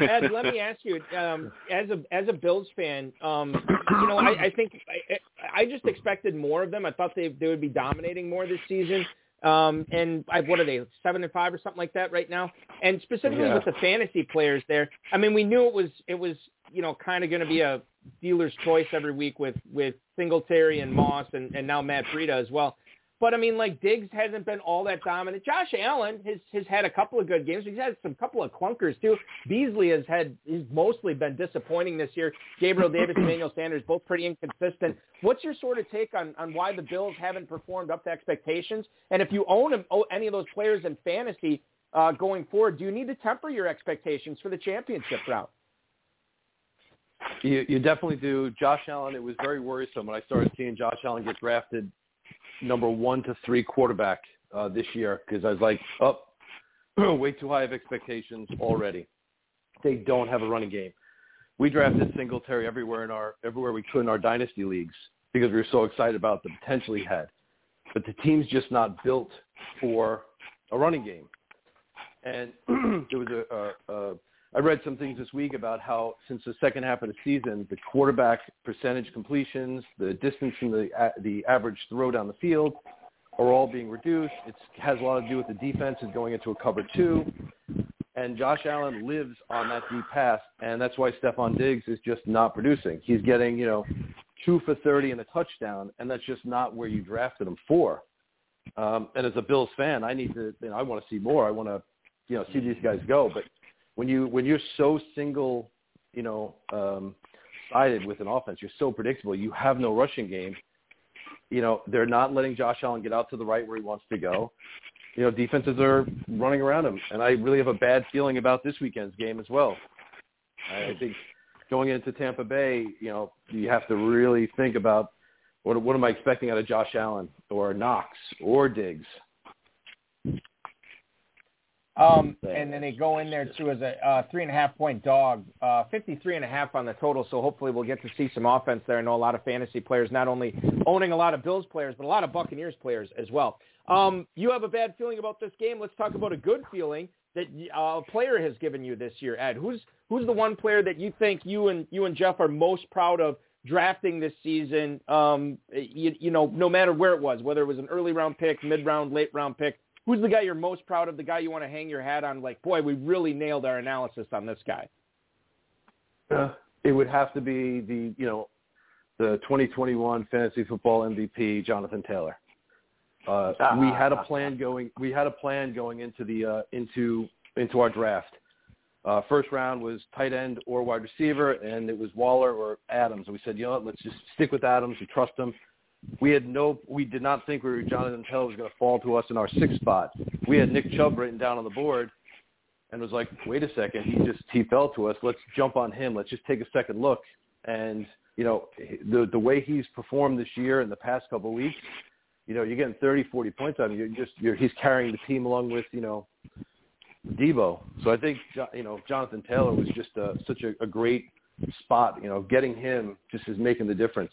Ed, let me ask you, um, as a as a Bills fan, um, you know, I, I think I, I just expected more of them. I thought they they would be dominating more this season. Um, and I, what are they, seven and five or something like that right now? And specifically yeah. with the fantasy players there, I mean, we knew it was it was you know kind of going to be a dealer's choice every week with with Singletary and Moss and and now Matt Breida as well. But I mean, like Diggs hasn't been all that dominant. Josh Allen has has had a couple of good games. He's had some couple of clunkers too. Beasley has had he's mostly been disappointing this year. Gabriel Davis, Emmanuel Sanders, both pretty inconsistent. What's your sort of take on on why the Bills haven't performed up to expectations? And if you own any of those players in fantasy uh, going forward, do you need to temper your expectations for the championship route? You, you definitely do. Josh Allen, it was very worrisome when I started seeing Josh Allen get drafted number one to three quarterback uh, this year because I was like, oh, way too high of expectations already. They don't have a running game. We drafted Singletary everywhere in our everywhere we could in our dynasty leagues because we were so excited about the potential he had. But the team's just not built for a running game. And there was a, a, a I read some things this week about how since the second half of the season, the quarterback percentage completions, the distance from the the average throw down the field, are all being reduced. It has a lot to do with the defense is going into a cover two, and Josh Allen lives on that deep pass, and that's why Stefon Diggs is just not producing. He's getting you know two for thirty and a touchdown, and that's just not where you drafted him for. Um, and as a Bills fan, I need to, you know, I want to see more. I want to, you know, see these guys go, but when you when you're so single, you know, um, sided with an offense, you're so predictable. You have no rushing game. You know, they're not letting Josh Allen get out to the right where he wants to go. You know, defenses are running around him, and I really have a bad feeling about this weekend's game as well. I think going into Tampa Bay, you know, you have to really think about what what am I expecting out of Josh Allen or Knox or Diggs. Um, and then they go in there too as a uh, three and a half point dog, uh, 53 and a half on the total. So hopefully we'll get to see some offense there. I know a lot of fantasy players not only owning a lot of Bills players, but a lot of Buccaneers players as well. Um, you have a bad feeling about this game. Let's talk about a good feeling that uh, a player has given you this year. Ed, who's who's the one player that you think you and you and Jeff are most proud of drafting this season? Um, you, you know, no matter where it was, whether it was an early round pick, mid round, late round pick who's the guy you're most proud of? The guy you want to hang your hat on? Like, boy, we really nailed our analysis on this guy. Uh, it would have to be the you know the 2021 fantasy football MVP Jonathan Taylor. Uh, we had a plan going. We had a plan going into the uh, into into our draft. Uh, first round was tight end or wide receiver, and it was Waller or Adams. And we said, you know what, let's just stick with Adams. We trust him we had no, we did not think we were Jonathan Taylor was going to fall to us in our sixth spot. We had Nick Chubb written down on the board, and was like, wait a second, he just he fell to us. Let's jump on him. Let's just take a second look. And you know, the the way he's performed this year in the past couple of weeks, you know, you're getting 30, 40 points of him. You're just you're, he's carrying the team along with you know Deebo. So I think you know Jonathan Taylor was just a, such a, a great spot. You know, getting him just is making the difference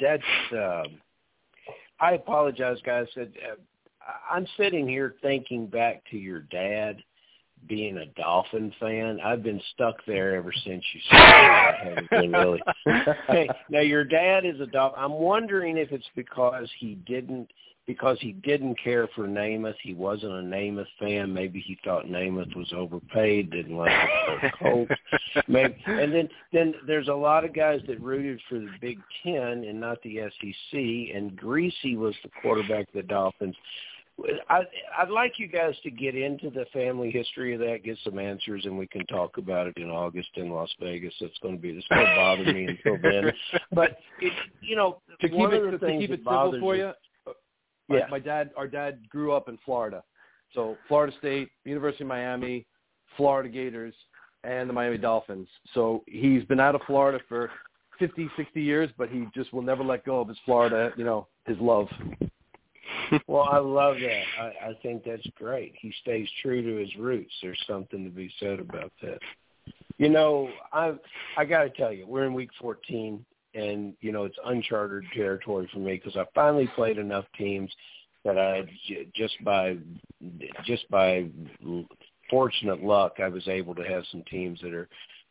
that's. Um, I apologize, guys. Uh, I'm sitting here thinking back to your dad being a Dolphin fan. I've been stuck there ever since you said that. Been really. hey, now your dad is a Dolphin. I'm wondering if it's because he didn't because he didn't care for Namath. He wasn't a Namath fan. Maybe he thought Namath was overpaid, didn't like the Colts. Maybe, and then then there's a lot of guys that rooted for the Big Ten and not the SEC. And Griese was the quarterback of the Dolphins. I, I'd like you guys to get into the family history of that, get some answers, and we can talk about it in August in Las Vegas. That's going to be it's going to bother me until then. But it, you know, to keep one it of the to things keep that it simple bothers for me- you. My- Yeah. my dad, our dad grew up in Florida, so Florida State, University of Miami, Florida Gators, and the Miami Dolphins. So he's been out of Florida for 50, 60 years, but he just will never let go of his Florida, you know, his love. Well, I love that. I, I think that's great. He stays true to his roots. There's something to be said about that. You know, I I got to tell you, we're in week 14, and you know it's uncharted territory for me because I finally played enough teams that I just by just by fortunate luck I was able to have some teams that are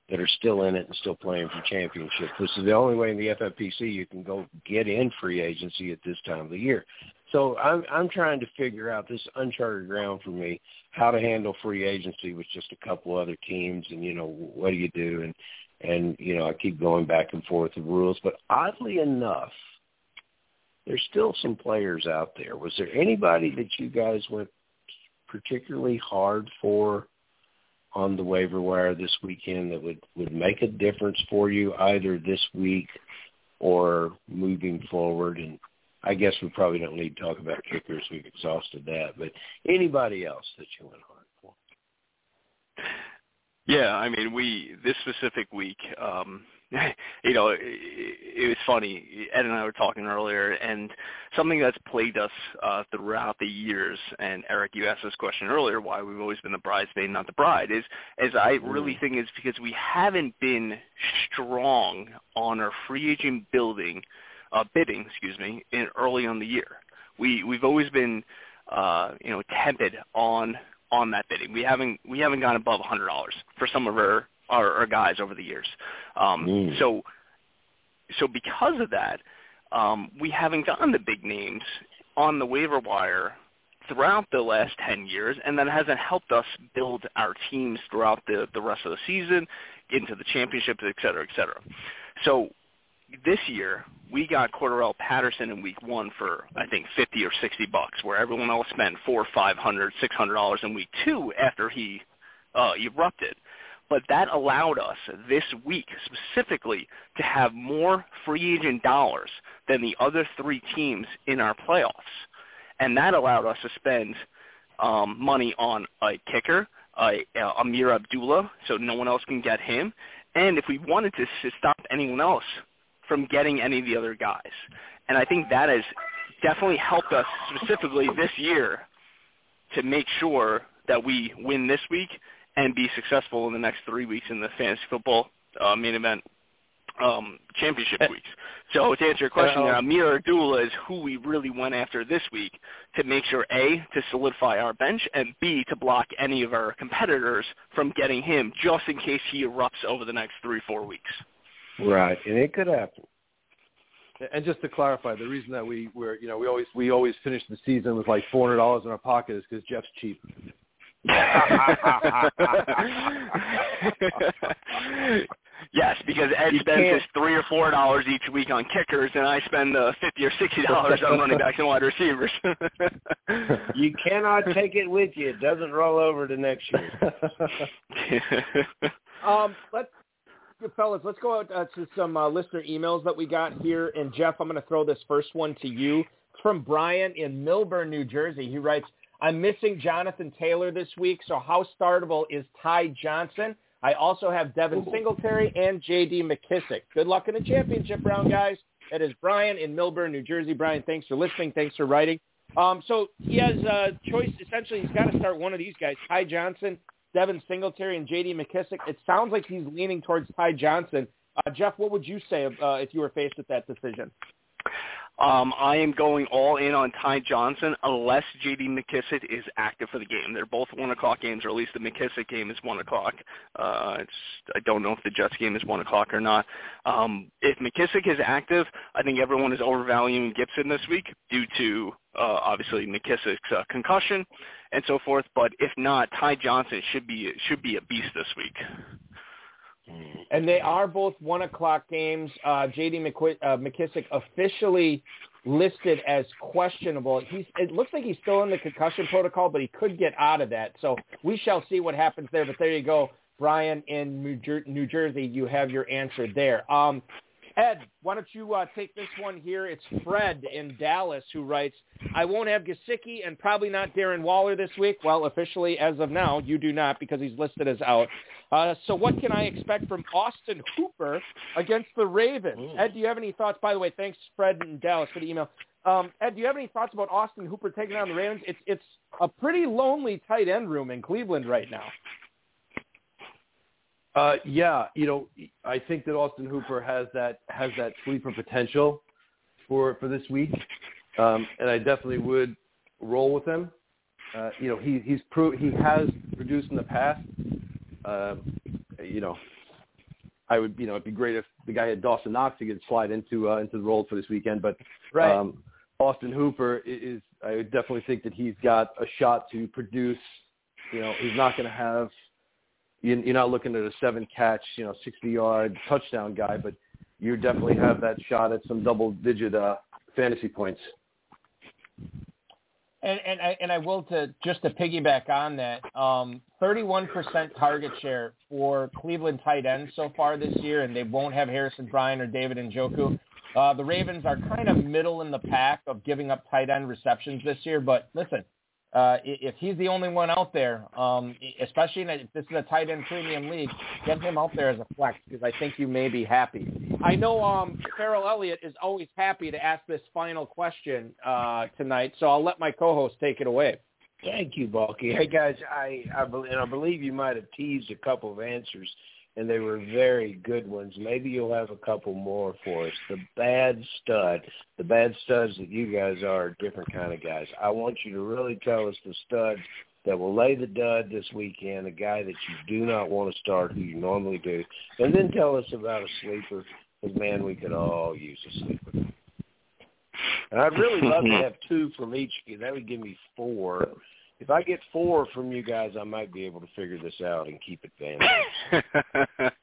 that are still in it and still playing for championship. This is the only way in the FFPC you can go get in free agency at this time of the year. So I'm I'm trying to figure out this uncharted ground for me, how to handle free agency with just a couple other teams, and you know what do you do, and and you know I keep going back and forth with rules. But oddly enough, there's still some players out there. Was there anybody that you guys went particularly hard for on the waiver wire this weekend that would would make a difference for you either this week or moving forward? And I guess we probably don't need to talk about kickers. We've exhausted that. But anybody else that you went hard? Yeah, I mean, we this specific week, um, you know, it, it was funny. Ed and I were talking earlier, and something that's plagued us uh, throughout the years. And Eric, you asked this question earlier, why we've always been the bridesmaid, not the bride, is is I really think is because we haven't been strong on our free agent building, uh, bidding, excuse me, in early on the year. We we've always been, uh, you know, tepid on on that bidding. We haven't we haven't gone above a hundred dollars for some of our, our our guys over the years. Um, Mm. So so because of that, um, we haven't gotten the big names on the waiver wire throughout the last 10 years, and that hasn't helped us build our teams throughout the, the rest of the season, into the championships, et cetera, et cetera. So this year, we got Cordarrelle Patterson in week one for, I think, 50 or 60 bucks, where everyone else spent four, five hundred, six hundred dollars in week two after he uh, erupted. But that allowed us this week specifically to have more free agent dollars than the other three teams in our playoffs. And that allowed us to spend um, money on a kicker, a, uh, Ameer Abdullah, so no one else can get him. And if we wanted to stop anyone else from getting any of the other guys. And I think that has definitely helped us specifically this year to make sure that we win this week and be successful in the next three weeks in the fantasy football uh, main event um, championship Uh, weeks. So to answer your question, uh, there, Ameer Abdullah is who we really went after this week to make sure A, to solidify our bench, and B, to block any of our competitors from getting him just in case he erupts over the next three, four weeks. Right, and it could happen. And just to clarify, the reason that we were, you know, we always we always finish the season with like four hundred dollars in our pocket is because Jeff's cheap. yes, because Ed You spends can't- his three or four dollars each week on kickers, and I spend uh, fifty or sixty dollars on running backs and wide receivers. You cannot take it with you. It doesn't roll over to next year. Um, let's, fellas, let's go out uh, to some uh, listener emails that we got here. And Jeff, I'm going to throw this first one to you. It's from Brian in Millburn, New Jersey. He writes, I'm missing Jonathan Taylor this week, so how startable is Ty Johnson? I also have Devin Singletary and J.D. McKissick. Good luck in the championship round, guys. That is Brian in Millburn, New Jersey. Brian, thanks for listening. Thanks for writing. Um, so he has a choice. Essentially, he's got to start one of these guys, Ty Johnson, Devin Singletary, and J.D. McKissick. It sounds like he's leaning towards Ty Johnson. Uh, Jeff, what would you say uh, if you were faced with that decision? Um, I am going all in on Ty Johnson unless J.D. McKissick is active for the game. They're both one o'clock games, or at least the McKissick game is one o'clock. Uh, it's I don't know if the Jets game is one o'clock or not. Um, if McKissick is active, I think everyone is overvaluing Gibson this week due to uh, obviously McKissick's uh, concussion and so forth. But if not, Ty Johnson should be should be a beast this week. And they are both one o'clock games. Uh, J.D. McQu- uh, McKissick officially listed as questionable. He's it looks like he's still in the concussion protocol, but he could get out of that. So we shall see what happens there. But there you go, Brian in New, Jer- New Jersey. You have your answer there. Um, Ed, why don't you uh, take this one here? It's Fred in Dallas who writes, I won't have Gesicki and probably not Darren Waller this week. Well, officially, as of now, you do not because he's listed as out. Uh, so what can I expect from Austin Hooper against the Ravens? Ooh. Ed, do you have any thoughts? By the way, thanks, Fred in Dallas, for the email. Um, Ed, do you have any thoughts about Austin Hooper taking on the Ravens? It's it's a pretty lonely tight end room in Cleveland right now. Uh, yeah, you know, I think that Austin Hooper has that has that sleeper potential for for this week, um, and I definitely would roll with him. Uh, you know, he he's pro- he has produced in the past. Uh, you know, I would you know it'd be great if the guy had Dawson Knox to get slide into uh, into the role for this weekend, but right. um, Austin Hooper is I would definitely think that he's got a shot to produce. You know, he's not going to have you're not looking at a seven catch, you know, 60 yard touchdown guy, but you definitely have that shot at some double digit uh, fantasy points. And and I and I will to just to piggyback on that, um, 31% target share for Cleveland tight ends so far this year, and they won't have Harrison Bryant or David Njoku. Uh, the Ravens are kind of middle in the pack of giving up tight end receptions this year, but listen, uh, if he's the only one out there, um, especially in a, if this is a tight end premium league, get him out there as a flex because I think you may be happy. I know um, Ferrell Elliott is always happy to ask this final question uh, tonight, so I'll let my co-host take it away. Thank you, Balky. Hey guys, I I, and I believe you might have teased a couple of answers and they were very good ones. Maybe you'll have a couple more for us. The bad stud, the bad studs that you guys are, different kind of guys. I want you to really tell us the studs that will lay the dud this weekend, a guy that you do not want to start who you normally do, and then tell us about a sleeper. Because man, we could all use a sleeper. And I'd really love to have two from each. That would give me four if I get four from you guys, I might be able to figure this out and keep it advantage.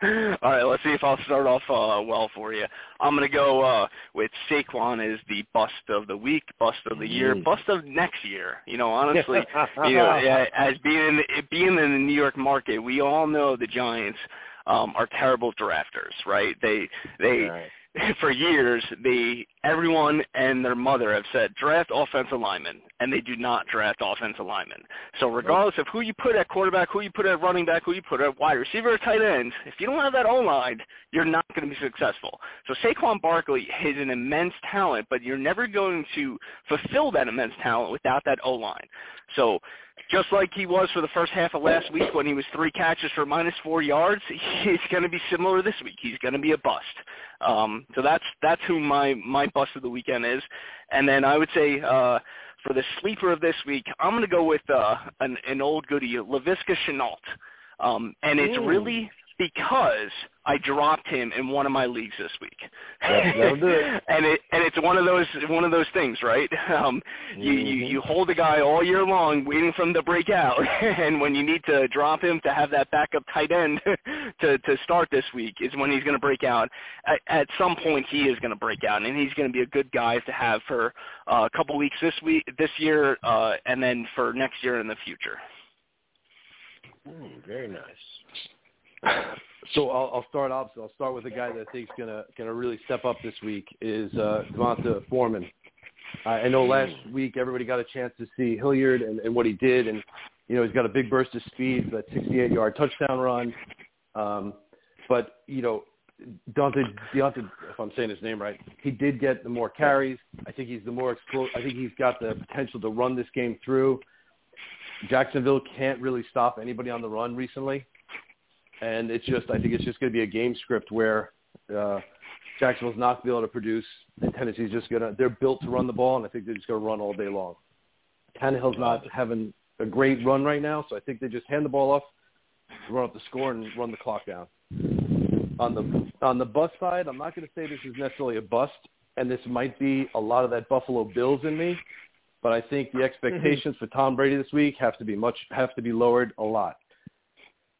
All right, let's see if I'll start off uh, well for you. I'm going to go uh, with Saquon as the bust of the week, bust of the year, mm. bust of next year. You know, honestly, you know, as being in, being in the New York market, we all know the Giants um, are terrible drafters, right? They they. Right for years, the everyone and their mother have said draft offensive linemen, and they do not draft offensive linemen. So regardless of who you put at quarterback, who you put at running back, who you put at wide receiver or tight end, if you don't have that O-line, you're not going to be successful. So Saquon Barkley is an immense talent, but you're never going to fulfill that immense talent without that O-line. So just like he was for the first half of last week when he was three catches for minus four yards, he's going to be similar this week. He's going to be a bust. Um, so that's that's who my my bust of the weekend is. And then I would say uh, for the sleeper of this week, I'm going to go with uh, an, an old goodie, Laviska Shenault. Um, and it's Ooh. really because I dropped him in one of my leagues this week. That'll do it. and it and it's one of those one of those things, right? Um, you, mm-hmm. you you hold a guy all year long waiting for him to break out, and when you need to drop him to have that backup tight end to to start this week is when he's going to break out. At, at some point, he is going to break out, and he's going to be a good guy to have for uh, a couple weeks this week, this year, uh, and then for next year in the future. Mm, very nice. So I'll, I'll start off. So I'll start with a guy that I think is gonna gonna really step up this week is uh, Devonta Foreman. I know last week everybody got a chance to see Hilliard and, and what he did, and you know he's got a big burst of speed, that 68-yard touchdown run. Um, but you know Dante Deontay, if I'm saying his name right, he did get the more carries. I think he's the more explo- I think he's got the potential to run this game through. Jacksonville can't really stop anybody on the run recently and it's just I think it's just going to be a game script where uh, Jacksonville's not going to be able to produce, and Tennessee's just going to they're built to run the ball, and I think they're just going to run all day long. Tannehill's not having a great run right now, so I think they just hand the ball off, run up the score, and run the clock down. On the on the bust side, I'm not going to say this is necessarily a bust, and this might be a lot of that Buffalo Bills in me, but I think the expectations for Tom Brady this week have to be much have to be lowered a lot.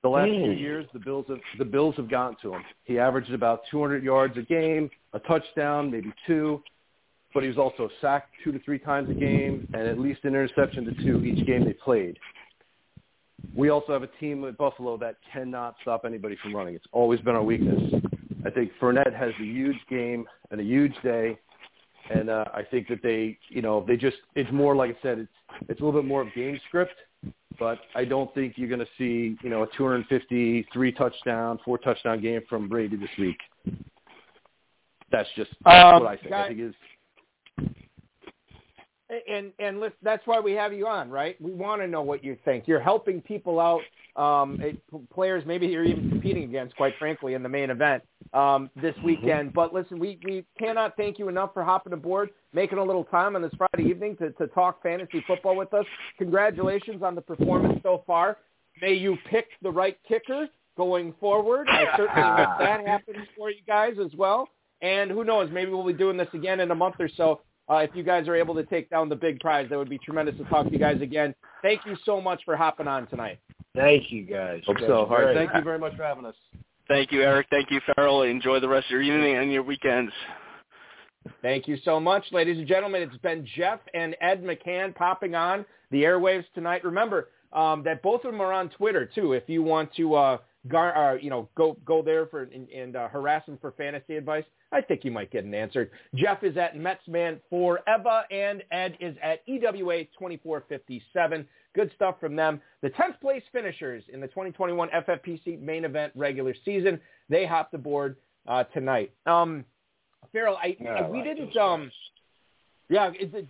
The last mm. few years, the Bills have the Bills have gotten to him. He averaged about 200 yards a game, a touchdown, maybe two. but he was also sacked two to three times a game and at least an interception to two each game they played. We also have a team at Buffalo that cannot stop anybody from running. It's always been our weakness. I think Fournette has a huge game and a huge day, and uh, I think that they, you know, they just it's more like I said, it's it's a little bit more of game script, but I don't think you're going to see, you know, a 250 three touchdown, four touchdown game from Brady this week. That's just that's Um, what I think. guy- I think is and and listen, that's why we have you on, right? We want to know what you think. You're helping people out, um, it, players maybe you're even competing against, quite frankly, in the main event um, this weekend. But listen, we we cannot thank you enough for hopping aboard, making a little time on this Friday evening to to talk fantasy football with us. Congratulations on the performance so far. May you pick the right kicker going forward. I certainly hope that happens for you guys as well. And who knows, maybe we'll be doing this again in a month or so. Uh, if you guys are able to take down the big prize, that would be tremendous to talk to you guys again. Thank you so much for hopping on tonight. Thank you, guys. hope That's so. All right, great. thank you very much for having us. Thank you, Eric. Thank you, Ferrell. Enjoy the rest of your evening and your weekends. Thank you so much, ladies and gentlemen. It's been Jeff and Ed McCann popping on the airwaves tonight. Remember um, that both of them are on Twitter too. If you want to, uh, gar- uh, you know, go go there for and, and uh, harass him for fantasy advice, I think you might get an answer. Jeff is at Metsman Forever, and Ed is at EWA twenty four fifty seven. Good stuff from them. The 10th place finishers in the 2021 FFPC main event regular season, they hopped aboard uh, tonight. Um, Ferrell, I, we didn't um. Yeah, it's a,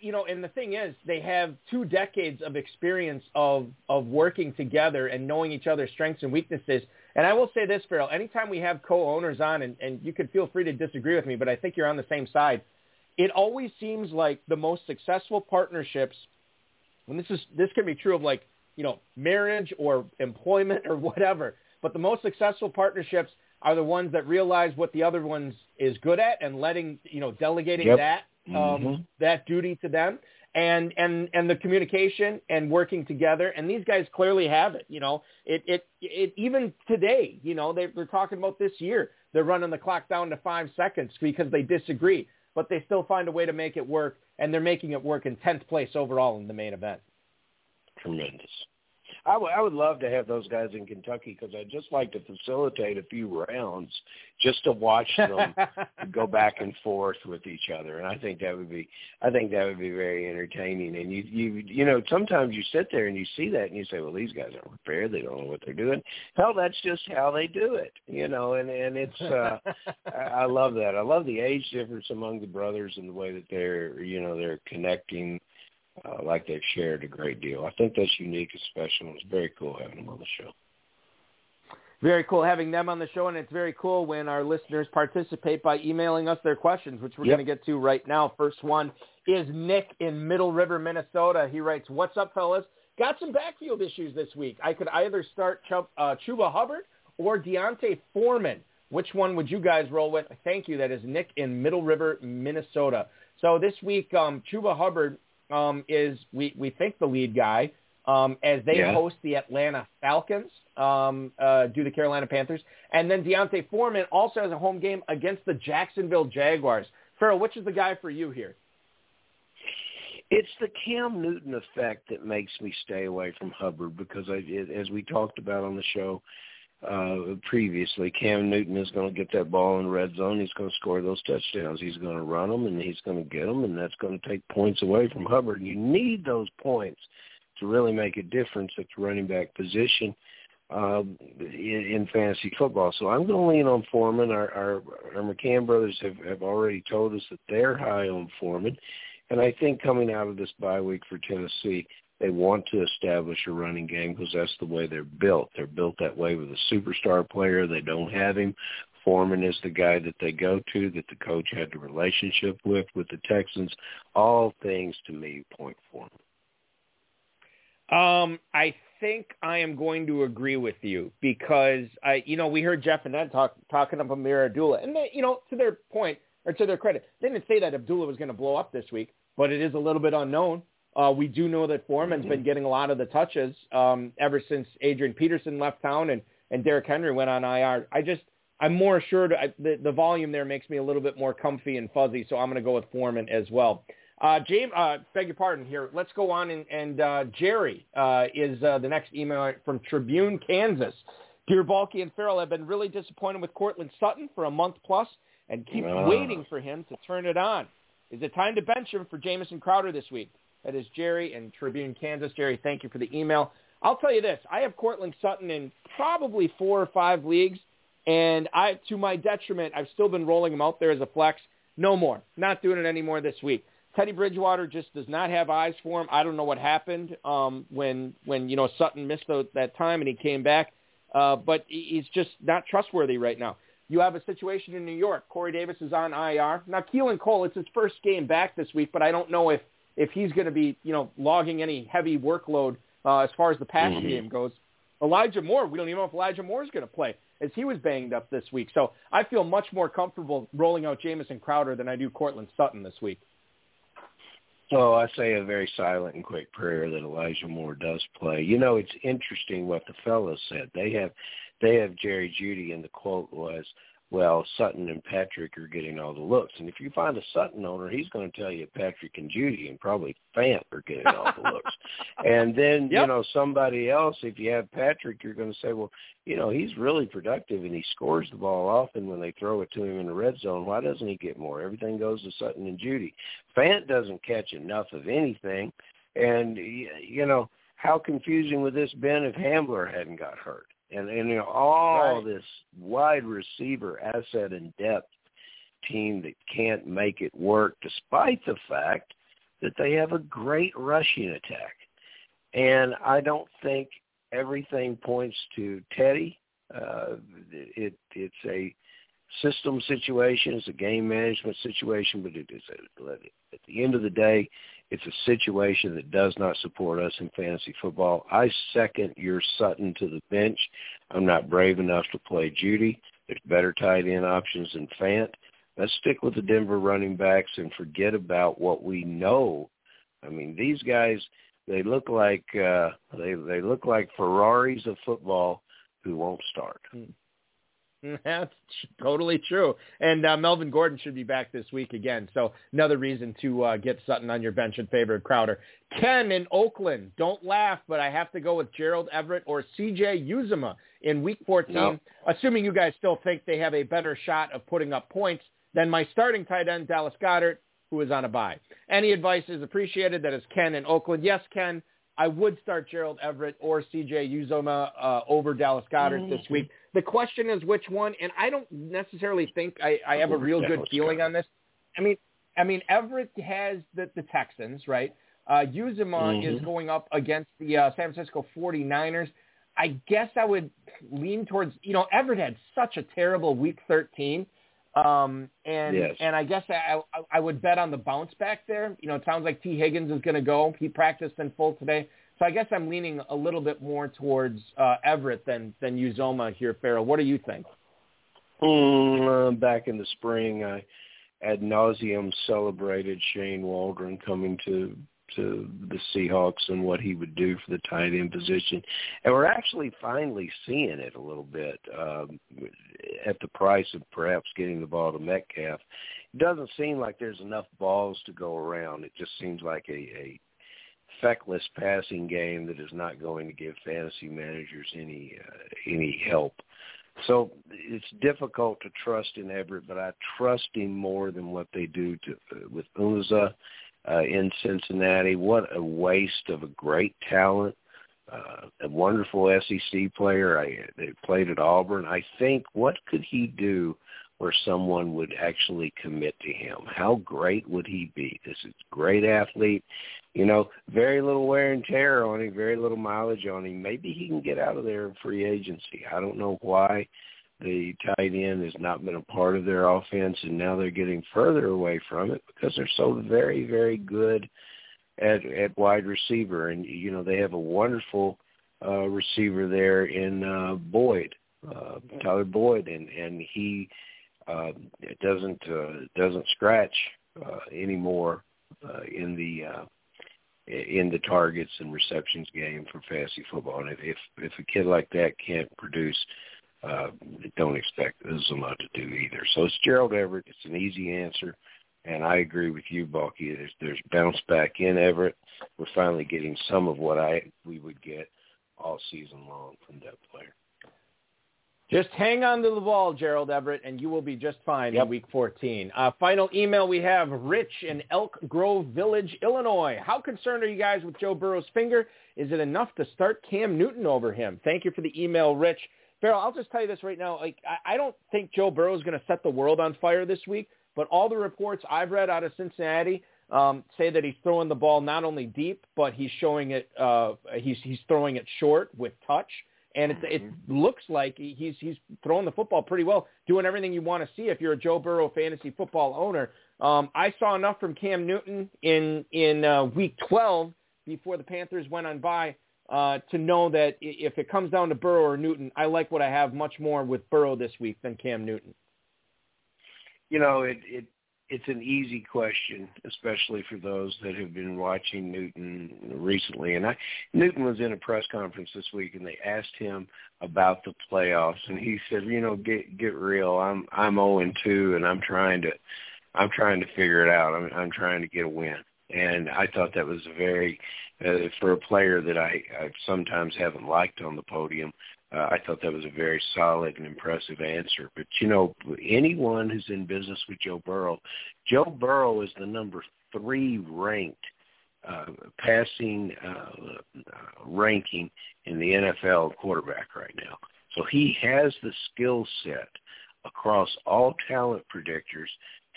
you know, and the thing is, they have two decades of experience of of working together and knowing each other's strengths and weaknesses. And I will say this, Ferrell, anytime we have co-owners on, and, and you can feel free to disagree with me, but I think you're on the same side. It always seems like the most successful partnerships, and this is this can be true of like you know marriage or employment or whatever, but the most successful partnerships are the ones that realize what the other one's is good at and letting you know delegating Yep. that um, Mhm. that duty to them and and and the communication and working together and these guys clearly have it you know it it it even today you know they, they're talking about this year they're running the clock down to five seconds because they disagree but they still find a way to make it work and they're making it work in 10th place overall in the main event Tremendous. I would I would love to have those guys in Kentucky because I'd just like to facilitate a few rounds just to watch them go back and forth with each other, and I think that would be I think that would be very entertaining. And you you you know sometimes you sit there and you see that and you say, well, these guys aren't prepared. They don't know what they're doing. Hell, that's just how they do it, you know. And and it's uh, I, I love that. I love the age difference among the brothers and the way that they're you know they're connecting uh, like they've shared a great deal. I think that's unique and special. and It's very cool having them on the show. Very cool having them on the show, and it's very cool when our listeners participate by emailing us their questions, which we're Yep. going to get to right now. First one is Nick in Middle River, Minnesota. He writes, "What's up, fellas? Got some backfield issues this week. I could either start Chuba, uh, Chuba Hubbard or D'Onta Foreman. Which one would you guys roll with? Thank you. That is Nick in Middle River, Minnesota. So this week, um, Chuba Hubbard um, is we we think the lead guy um, as they Yeah. host the Atlanta Falcons, um, uh, do the Carolina Panthers, and then D'Onta Foreman also has a home game against the Jacksonville Jaguars. Ferrell, which is the guy for you here? It's the Cam Newton effect that makes me stay away from Hubbard because, I, as we talked about on the show uh, previously, Cam Newton is going to get that ball in the red zone. He's going to score those touchdowns. He's going to run them, and he's going to get them, and that's going to take points away from Hubbard. You need those points to really make a difference at the running back position um, in, in fantasy football. So I'm going to lean on Foreman. Our, our, our McCann brothers have, have already told us that they're high on Foreman. And I think coming out of this bye week for Tennessee, they want to establish a running game because that's the way they're built. They're built that way with a superstar player. They don't have him. Foreman is the guy that they go to, that the coach had the relationship with, with the Texans. All things to me point Foreman. Um, I think I am going to agree with you because I, you know, we heard Jeff and Ed talk talking up Ameer Abdullah, and they, you know, to their point or to their credit, they didn't say that Abdullah was going to blow up this week, but it is a little bit unknown. Uh, we do know that Foreman's been getting a lot of the touches um, ever since Adrian Peterson left town and and Derrick Henry went on IR. I just I'm more assured. I, the, the volume there makes me a little bit more comfy and fuzzy, so I'm going to go with Foreman as well. Uh, James, uh, beg your pardon here. Let's go on and, and uh, Jerry uh, is uh, the next email from Tribune, Kansas. Dear Balky and Ferrell, I've been really disappointed with Courtland Sutton for a month plus and keep waiting for him to turn it on. Is it time to bench him for Jamison Crowder this week? That is Jerry in Tribune, Kansas. Jerry, thank you for the email. I'll tell you this. I have Courtland Sutton in probably four or five leagues, and I, to my detriment, I've still been rolling him out there as a flex. No more. Not doing it anymore this week. Teddy Bridgewater just does not have eyes for him. I don't know what happened um, when when you know Sutton missed the, that time and he came back, uh, but he's just not trustworthy right now. You have a situation in New York. Corey Davis is on IR. Now Keelan Cole, it's his first game back this week, but I don't know if if he's going to be you know logging any heavy workload uh, as far as the passing mm-hmm. game goes. Elijah Moore, we don't even know if Elijah Moore is going to play as he was banged up this week. So I feel much more comfortable rolling out Jamison Crowder than I do Courtland Sutton this week. Oh, I say a very silent and quick prayer that Elijah Moore does play. You know, it's interesting what the fellows said. They have they have Jerry Jeudy, and the quote was, well, Sutton and Patrick are getting all the looks. And if you find a Sutton owner, he's going to tell you Patrick and Jeudy and probably Fant are getting all the looks. and then, yep. you know, somebody else, if you have Patrick, you're going to say, well, you know, he's really productive and he scores the ball often when they throw it to him in the red zone. Why doesn't he get more? Everything goes to Sutton and Jeudy. Fant doesn't catch enough of anything. And, you know, how confusing would this been if Hamler hadn't got hurt? And and you know all right. this wide receiver asset and depth team that can't make it work despite the fact that they have a great rushing attack. And I don't think everything points to Teddy. Uh, it it's a system situation, it's a game management situation, but it is a, at the end of the day, it's a situation that does not support us in fantasy football. I second your Sutton to the bench. I'm not brave enough to play Jeudy. There's better tight end options than Fant. Let's stick with the Denver running backs and forget about what we know. I mean, these guys they look like uh they they look like Ferraris of football who won't start. Hmm. That's totally true. And uh, Melvin Gordon should be back this week again. So another reason to uh, get Sutton on your bench in favor of Crowder. Ken in Oakland. Don't laugh, but I have to go with Gerald Everett or C.J. Uzomah in Week 14, no. assuming you guys still think they have a better shot of putting up points than my starting tight end, Dallas Goedert, who is on a bye. Any advice is appreciated. That is Ken in Oakland. Yes, Ken, I would start Gerald Everett or C.J. Uzomah uh, over Dallas Goedert mm-hmm. this week. The question is which one, and I don't necessarily think I, I have a real good feeling on this. I mean, I mean Everett has the, the Texans, right? Uh, Uzomah mm-hmm. is going up against the uh, San Francisco 49ers. I guess I would lean towards, you know, Everett had such a terrible week 13 um, and yes. and I guess I, I would bet on the bounce back there. You know, it sounds like Tee Higgins is going to go. He practiced in full today, so I guess I'm leaning a little bit more towards uh, Everett than than Uzomah here, Ferrell. What do you think? Mm, uh, back in the spring, I ad nauseum celebrated Shane Waldron coming to to the Seahawks and what he would do for the tight end position. And we're actually finally seeing it a little bit um, at the price of perhaps getting the ball to Metcalf. It doesn't seem like there's enough balls to go around. It just seems like a, a feckless passing game that is not going to give fantasy managers any uh, any help. So it's difficult to trust in Everett, but I trust him more than what they do to uh, with Uzomah uh, in Cincinnati. What a waste of a great talent, uh, a wonderful SEC player. I they played at Auburn. I think what could he do where someone would actually commit to him? How great would he be? This is great athlete. You know, very little wear and tear on him, very little mileage on him. Maybe he can get out of there in free agency. I don't know why the tight end has not been a part of their offense, and now they're getting further away from it because they're so very, very good at at wide receiver, and you know they have a wonderful uh, receiver there in uh, Boyd, uh, Tyler Boyd, and and he uh, it doesn't uh, doesn't scratch uh, anymore uh, in the uh, in the targets and receptions game for fantasy football. And if if a kid like that can't produce uh, don't expect Uzomah to do either. So it's Gerald Everett. It's an easy answer. And I agree with you, Balky. There's, there's bounce back in Everett. We're finally getting some of what I we would get all season long from that player. Just hang on to the ball, Gerald Everett, and you will be just fine yep. in Week 14. Uh, final email we have, Rich in Elk Grove Village, Illinois. How concerned are you guys with Joe Burrow's finger? Is it enough to start Cam Newton over him? Thank you for the email, Rich. Ferrell, I'll just tell you this right now. Like, I, I don't think Joe Burrow is going to set the world on fire this week, but all the reports I've read out of Cincinnati um, say that he's throwing the ball not only deep, but he's showing it. Uh, he's he's throwing it short with touch, and it, it mm-hmm. looks like he's he's throwing the football pretty well, doing everything you want to see if you're a Joe Burrow fantasy football owner. Um, I saw enough from Cam Newton in in uh, Week 12 before the Panthers went on bye uh, to know that if it comes down to Burrow or Newton, I like what I have much more with Burrow this week than Cam Newton. You know, it it it's an easy question, especially for those that have been watching Newton recently. And I, Newton was in a press conference this week, and they asked him about the playoffs, and he said, "You know, get get real. I'm I'm 0 and 2, and I'm trying to I'm trying to figure it out. I'm I'm trying to get a win." And I thought that was a very uh, for a player that I, I sometimes haven't liked on the podium. Uh, I thought that was a very solid and impressive answer. But you know, anyone who's in business with Joe Burrow, Joe Burrow is the number three ranked uh, passing uh, ranking in the NFL quarterback right now. So he has the skill set across all talent predictors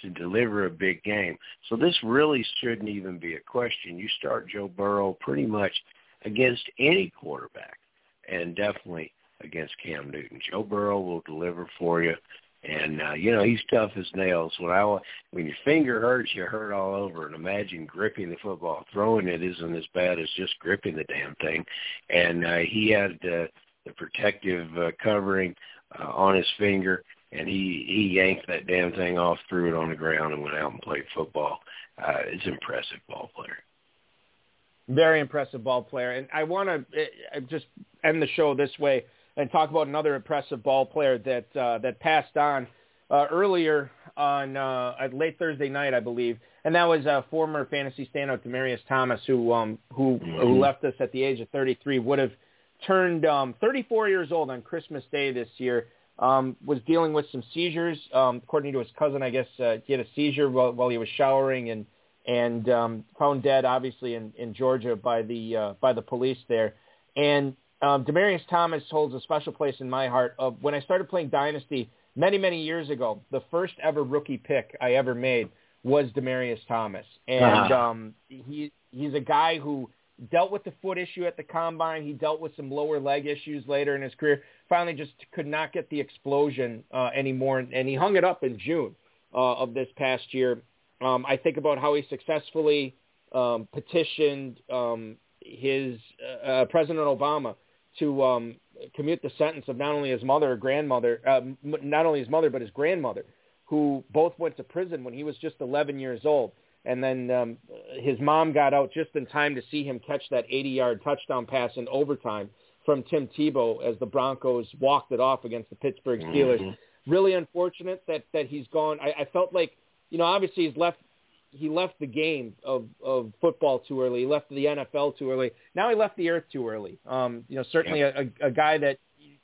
to deliver a big game. So this really shouldn't even be a question. You start Joe Burrow pretty much against any quarterback and definitely against Cam Newton. Joe Burrow will deliver for you. And uh, you know he's tough as nails. When I when your finger hurts, you hurt all over. And imagine gripping the football, throwing it isn't as bad as just gripping the damn thing. And uh, he had uh, the protective uh, covering uh, on his finger, and he he yanked that damn thing off, threw it on the ground, and went out and played football. Uh, it's impressive ball player. Very impressive ball player, and I want to uh, just end the show this way and talk about another impressive ball player that uh, that passed on uh, earlier on uh, late Thursday night, I believe, and that was uh, former fantasy standout Demaryius Thomas, who um, who, mm-hmm. who left us at the age of 33, would have turned um, 34 years old on Christmas Day this year um, was dealing with some seizures. Um, according to his cousin, I guess uh, he had a seizure while, while he was showering and and um, found dead, obviously in, in Georgia by the uh, by the police there. And um, Demaryius Thomas holds a special place in my heart. Of when I started playing Dynasty many many years ago, the first ever rookie pick I ever made was Demaryius Thomas, and uh-huh. um, he he's a guy who dealt with the foot issue at the combine. He dealt with some lower leg issues later in his career. Finally, just could not get the explosion uh, anymore, and he hung it up in June uh, of this past year. Um, I think about how he successfully um, petitioned um, his uh, uh President Obama to um, commute the sentence of not only his mother or grandmother, uh, not only his mother but his grandmother, who both went to prison when he was just 11 years old and then um, his mom got out just in time to see him catch that 80-yard touchdown pass in overtime from Tim Tebow as the Broncos walked it off against the Pittsburgh Steelers. Mm-hmm. Really unfortunate that that he's gone. I, I felt like, you know, obviously he's left. He left the game of of football too early. He left the NFL too early. Now he left the earth too early. Um, you know, certainly a, a, a guy that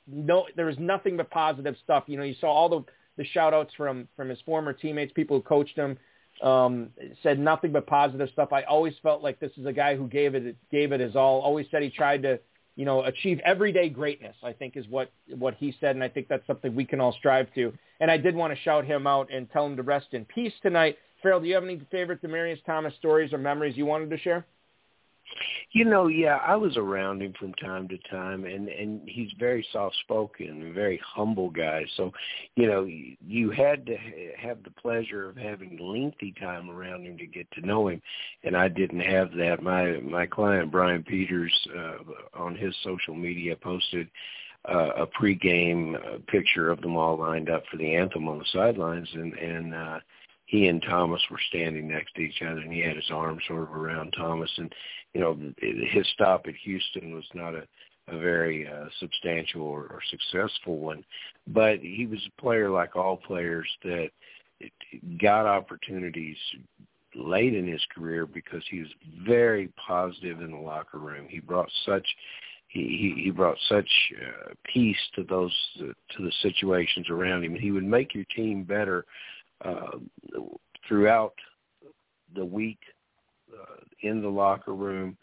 no, there was nothing but positive stuff. You know, you saw all the the shout outs from from his former teammates, people who coached him um, said nothing but positive stuff. I always felt like this is a guy who gave it gave it his all. Always said he tried to, you know, achieve everyday greatness. I think is what what he said, and I think that's something we can all strive to. And I did want to shout him out and tell him to rest in peace tonight. Ferrell, do you have any favorite Demaryius Thomas stories or memories you wanted to share? You know, yeah, I was around him from time to time, and and he's very soft spoken, very humble guy. So, you know, you had to have the pleasure of having lengthy time around him to get to know him, and I didn't have that. My my client Brian Peters uh, on his social media posted uh, a pregame uh, picture of them all lined up for the anthem on the sidelines, and and uh, he and Thomas were standing next to each other, and he had his arm sort of around Thomas, and you know his stop at Houston was not a a very uh, substantial or, or successful one. But he was a player like all players that got opportunities late in his career because he was very positive in the locker room. He brought such he he, brought such uh, peace to those uh, to the situations around him. He would make your team better uh, throughout the week uh, in the locker room,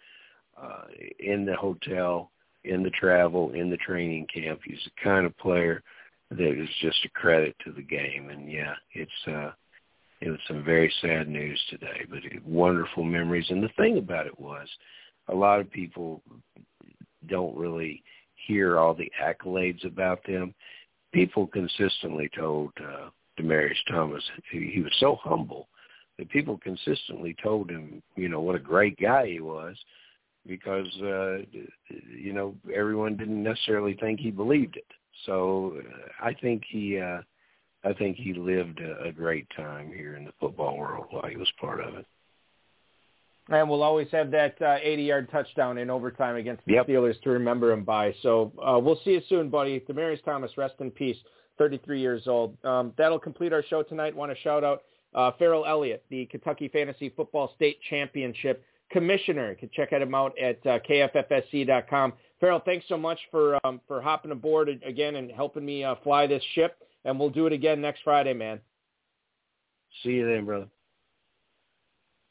uh, in the hotel, in the travel, in the training camp. He's the kind of player that is just a credit to the game. And yeah, it's uh, it was some very sad news today, but wonderful memories. And the thing about it was, a lot of people don't really hear all the accolades about them. People consistently told uh, Demaryius Thomas he, he was so humble that people consistently told him, you know, what a great guy he was because uh, you know everyone didn't necessarily think he believed it. So uh, I think he uh, I think he lived a, a great time here in the football world while he was part of it. And we'll always have that uh, 80-yard touchdown in overtime against the yep. Steelers to remember him by. So uh, we'll see you soon, buddy. Demaryius Thomas, rest in peace, 33 years old. Um, that'll complete our show tonight. Want to shout out uh, Ferrell Elliott, the Kentucky Fantasy Football State Championship commissioner. You can check out him out at uh, kffsc.com. Ferrell, thanks so much for um, for hopping aboard again and helping me uh, fly this ship. And we'll do it again next Friday, man. See you then, brother.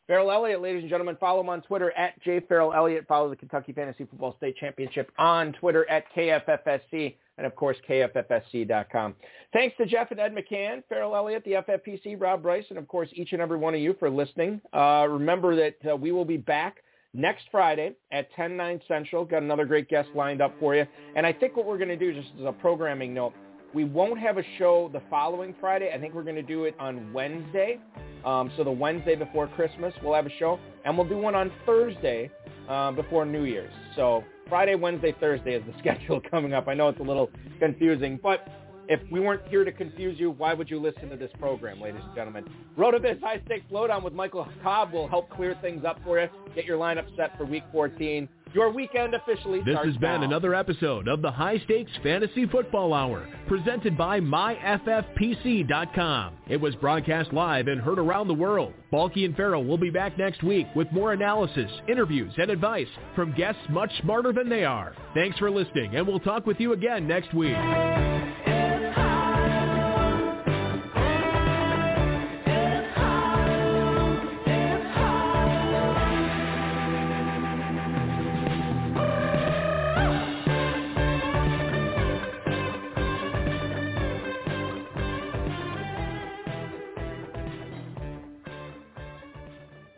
Ferrell Elliott, ladies and gentlemen, follow him on Twitter at jferrellelliott. Follow the Kentucky Fantasy Football State Championship on Twitter at KFFSC and, of course, KFFSC.com. Thanks to Jeff and Ed McCann, Ferrell Elliott, the FFPC, Rob Bryce, and, of course, each and every one of you for listening. Uh, remember that uh, we will be back next Friday at 10, 9 Central. Got another great guest lined up for you. And I think what we're going to do, just as a programming note, we won't have a show the following Friday. I think we're going to do it on Wednesday. Um, so the Wednesday before Christmas, we'll have a show. And we'll do one on Thursday uh, before New Year's. So Friday, Wednesday, Thursday is the schedule coming up. I know it's a little confusing, but if we weren't here to confuse you, why would you listen to this program, ladies and gentlemen? RotoViz High Stakes Lowdown with Michael Cobb will help clear things up for you. Get your lineup set for Week 14. Your weekend officially This has been now. another episode of the High Stakes Fantasy Football Hour, presented by MyFFPC.com. It was broadcast live and heard around the world. Balky and Ferrell will be back next week with more analysis, interviews, and advice from guests much smarter than they are. Thanks for listening, and we'll talk with you again next week.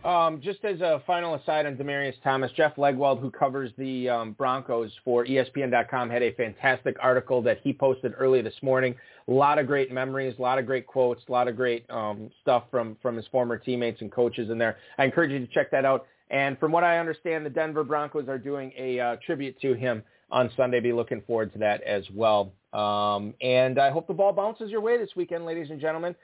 Um, just as a final aside on Demaryius Thomas, Jeff Legwold, who covers the um, Broncos for ESPN.com, had a fantastic article that he posted early this morning. A lot of great memories, a lot of great quotes, a lot of great um, stuff from, from his former teammates and coaches in there. I encourage you to check that out. And from what I understand, the Denver Broncos are doing a uh, tribute to him on Sunday. Be looking forward to that as well. Um, and I hope the ball bounces your way this weekend, ladies and gentlemen.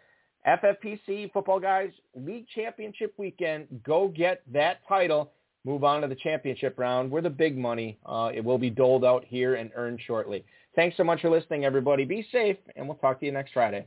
FFPC Footballguys, league championship weekend. Go get that title. Move on to the championship round where the big money uh, it will be doled out here and earned shortly. Thanks so much for listening, everybody. Be safe, and we'll talk to you next Friday.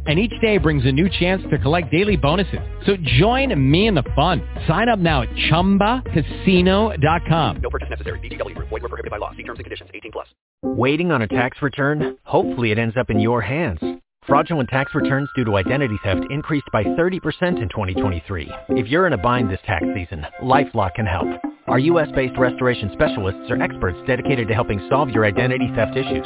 and each day brings a new chance to collect daily bonuses. So join me in the fun. Sign up now at ChumbaCasino.com. No purchase necessary. VGW. Void were prohibited by law. See terms and conditions. 18 plus. Waiting on a tax return? Hopefully it ends up in your hands. Fraudulent tax returns due to identity theft increased by 30% in 2023. If you're in a bind this tax season, LifeLock can help. Our U.S.-based restoration specialists are experts dedicated to helping solve your identity theft issues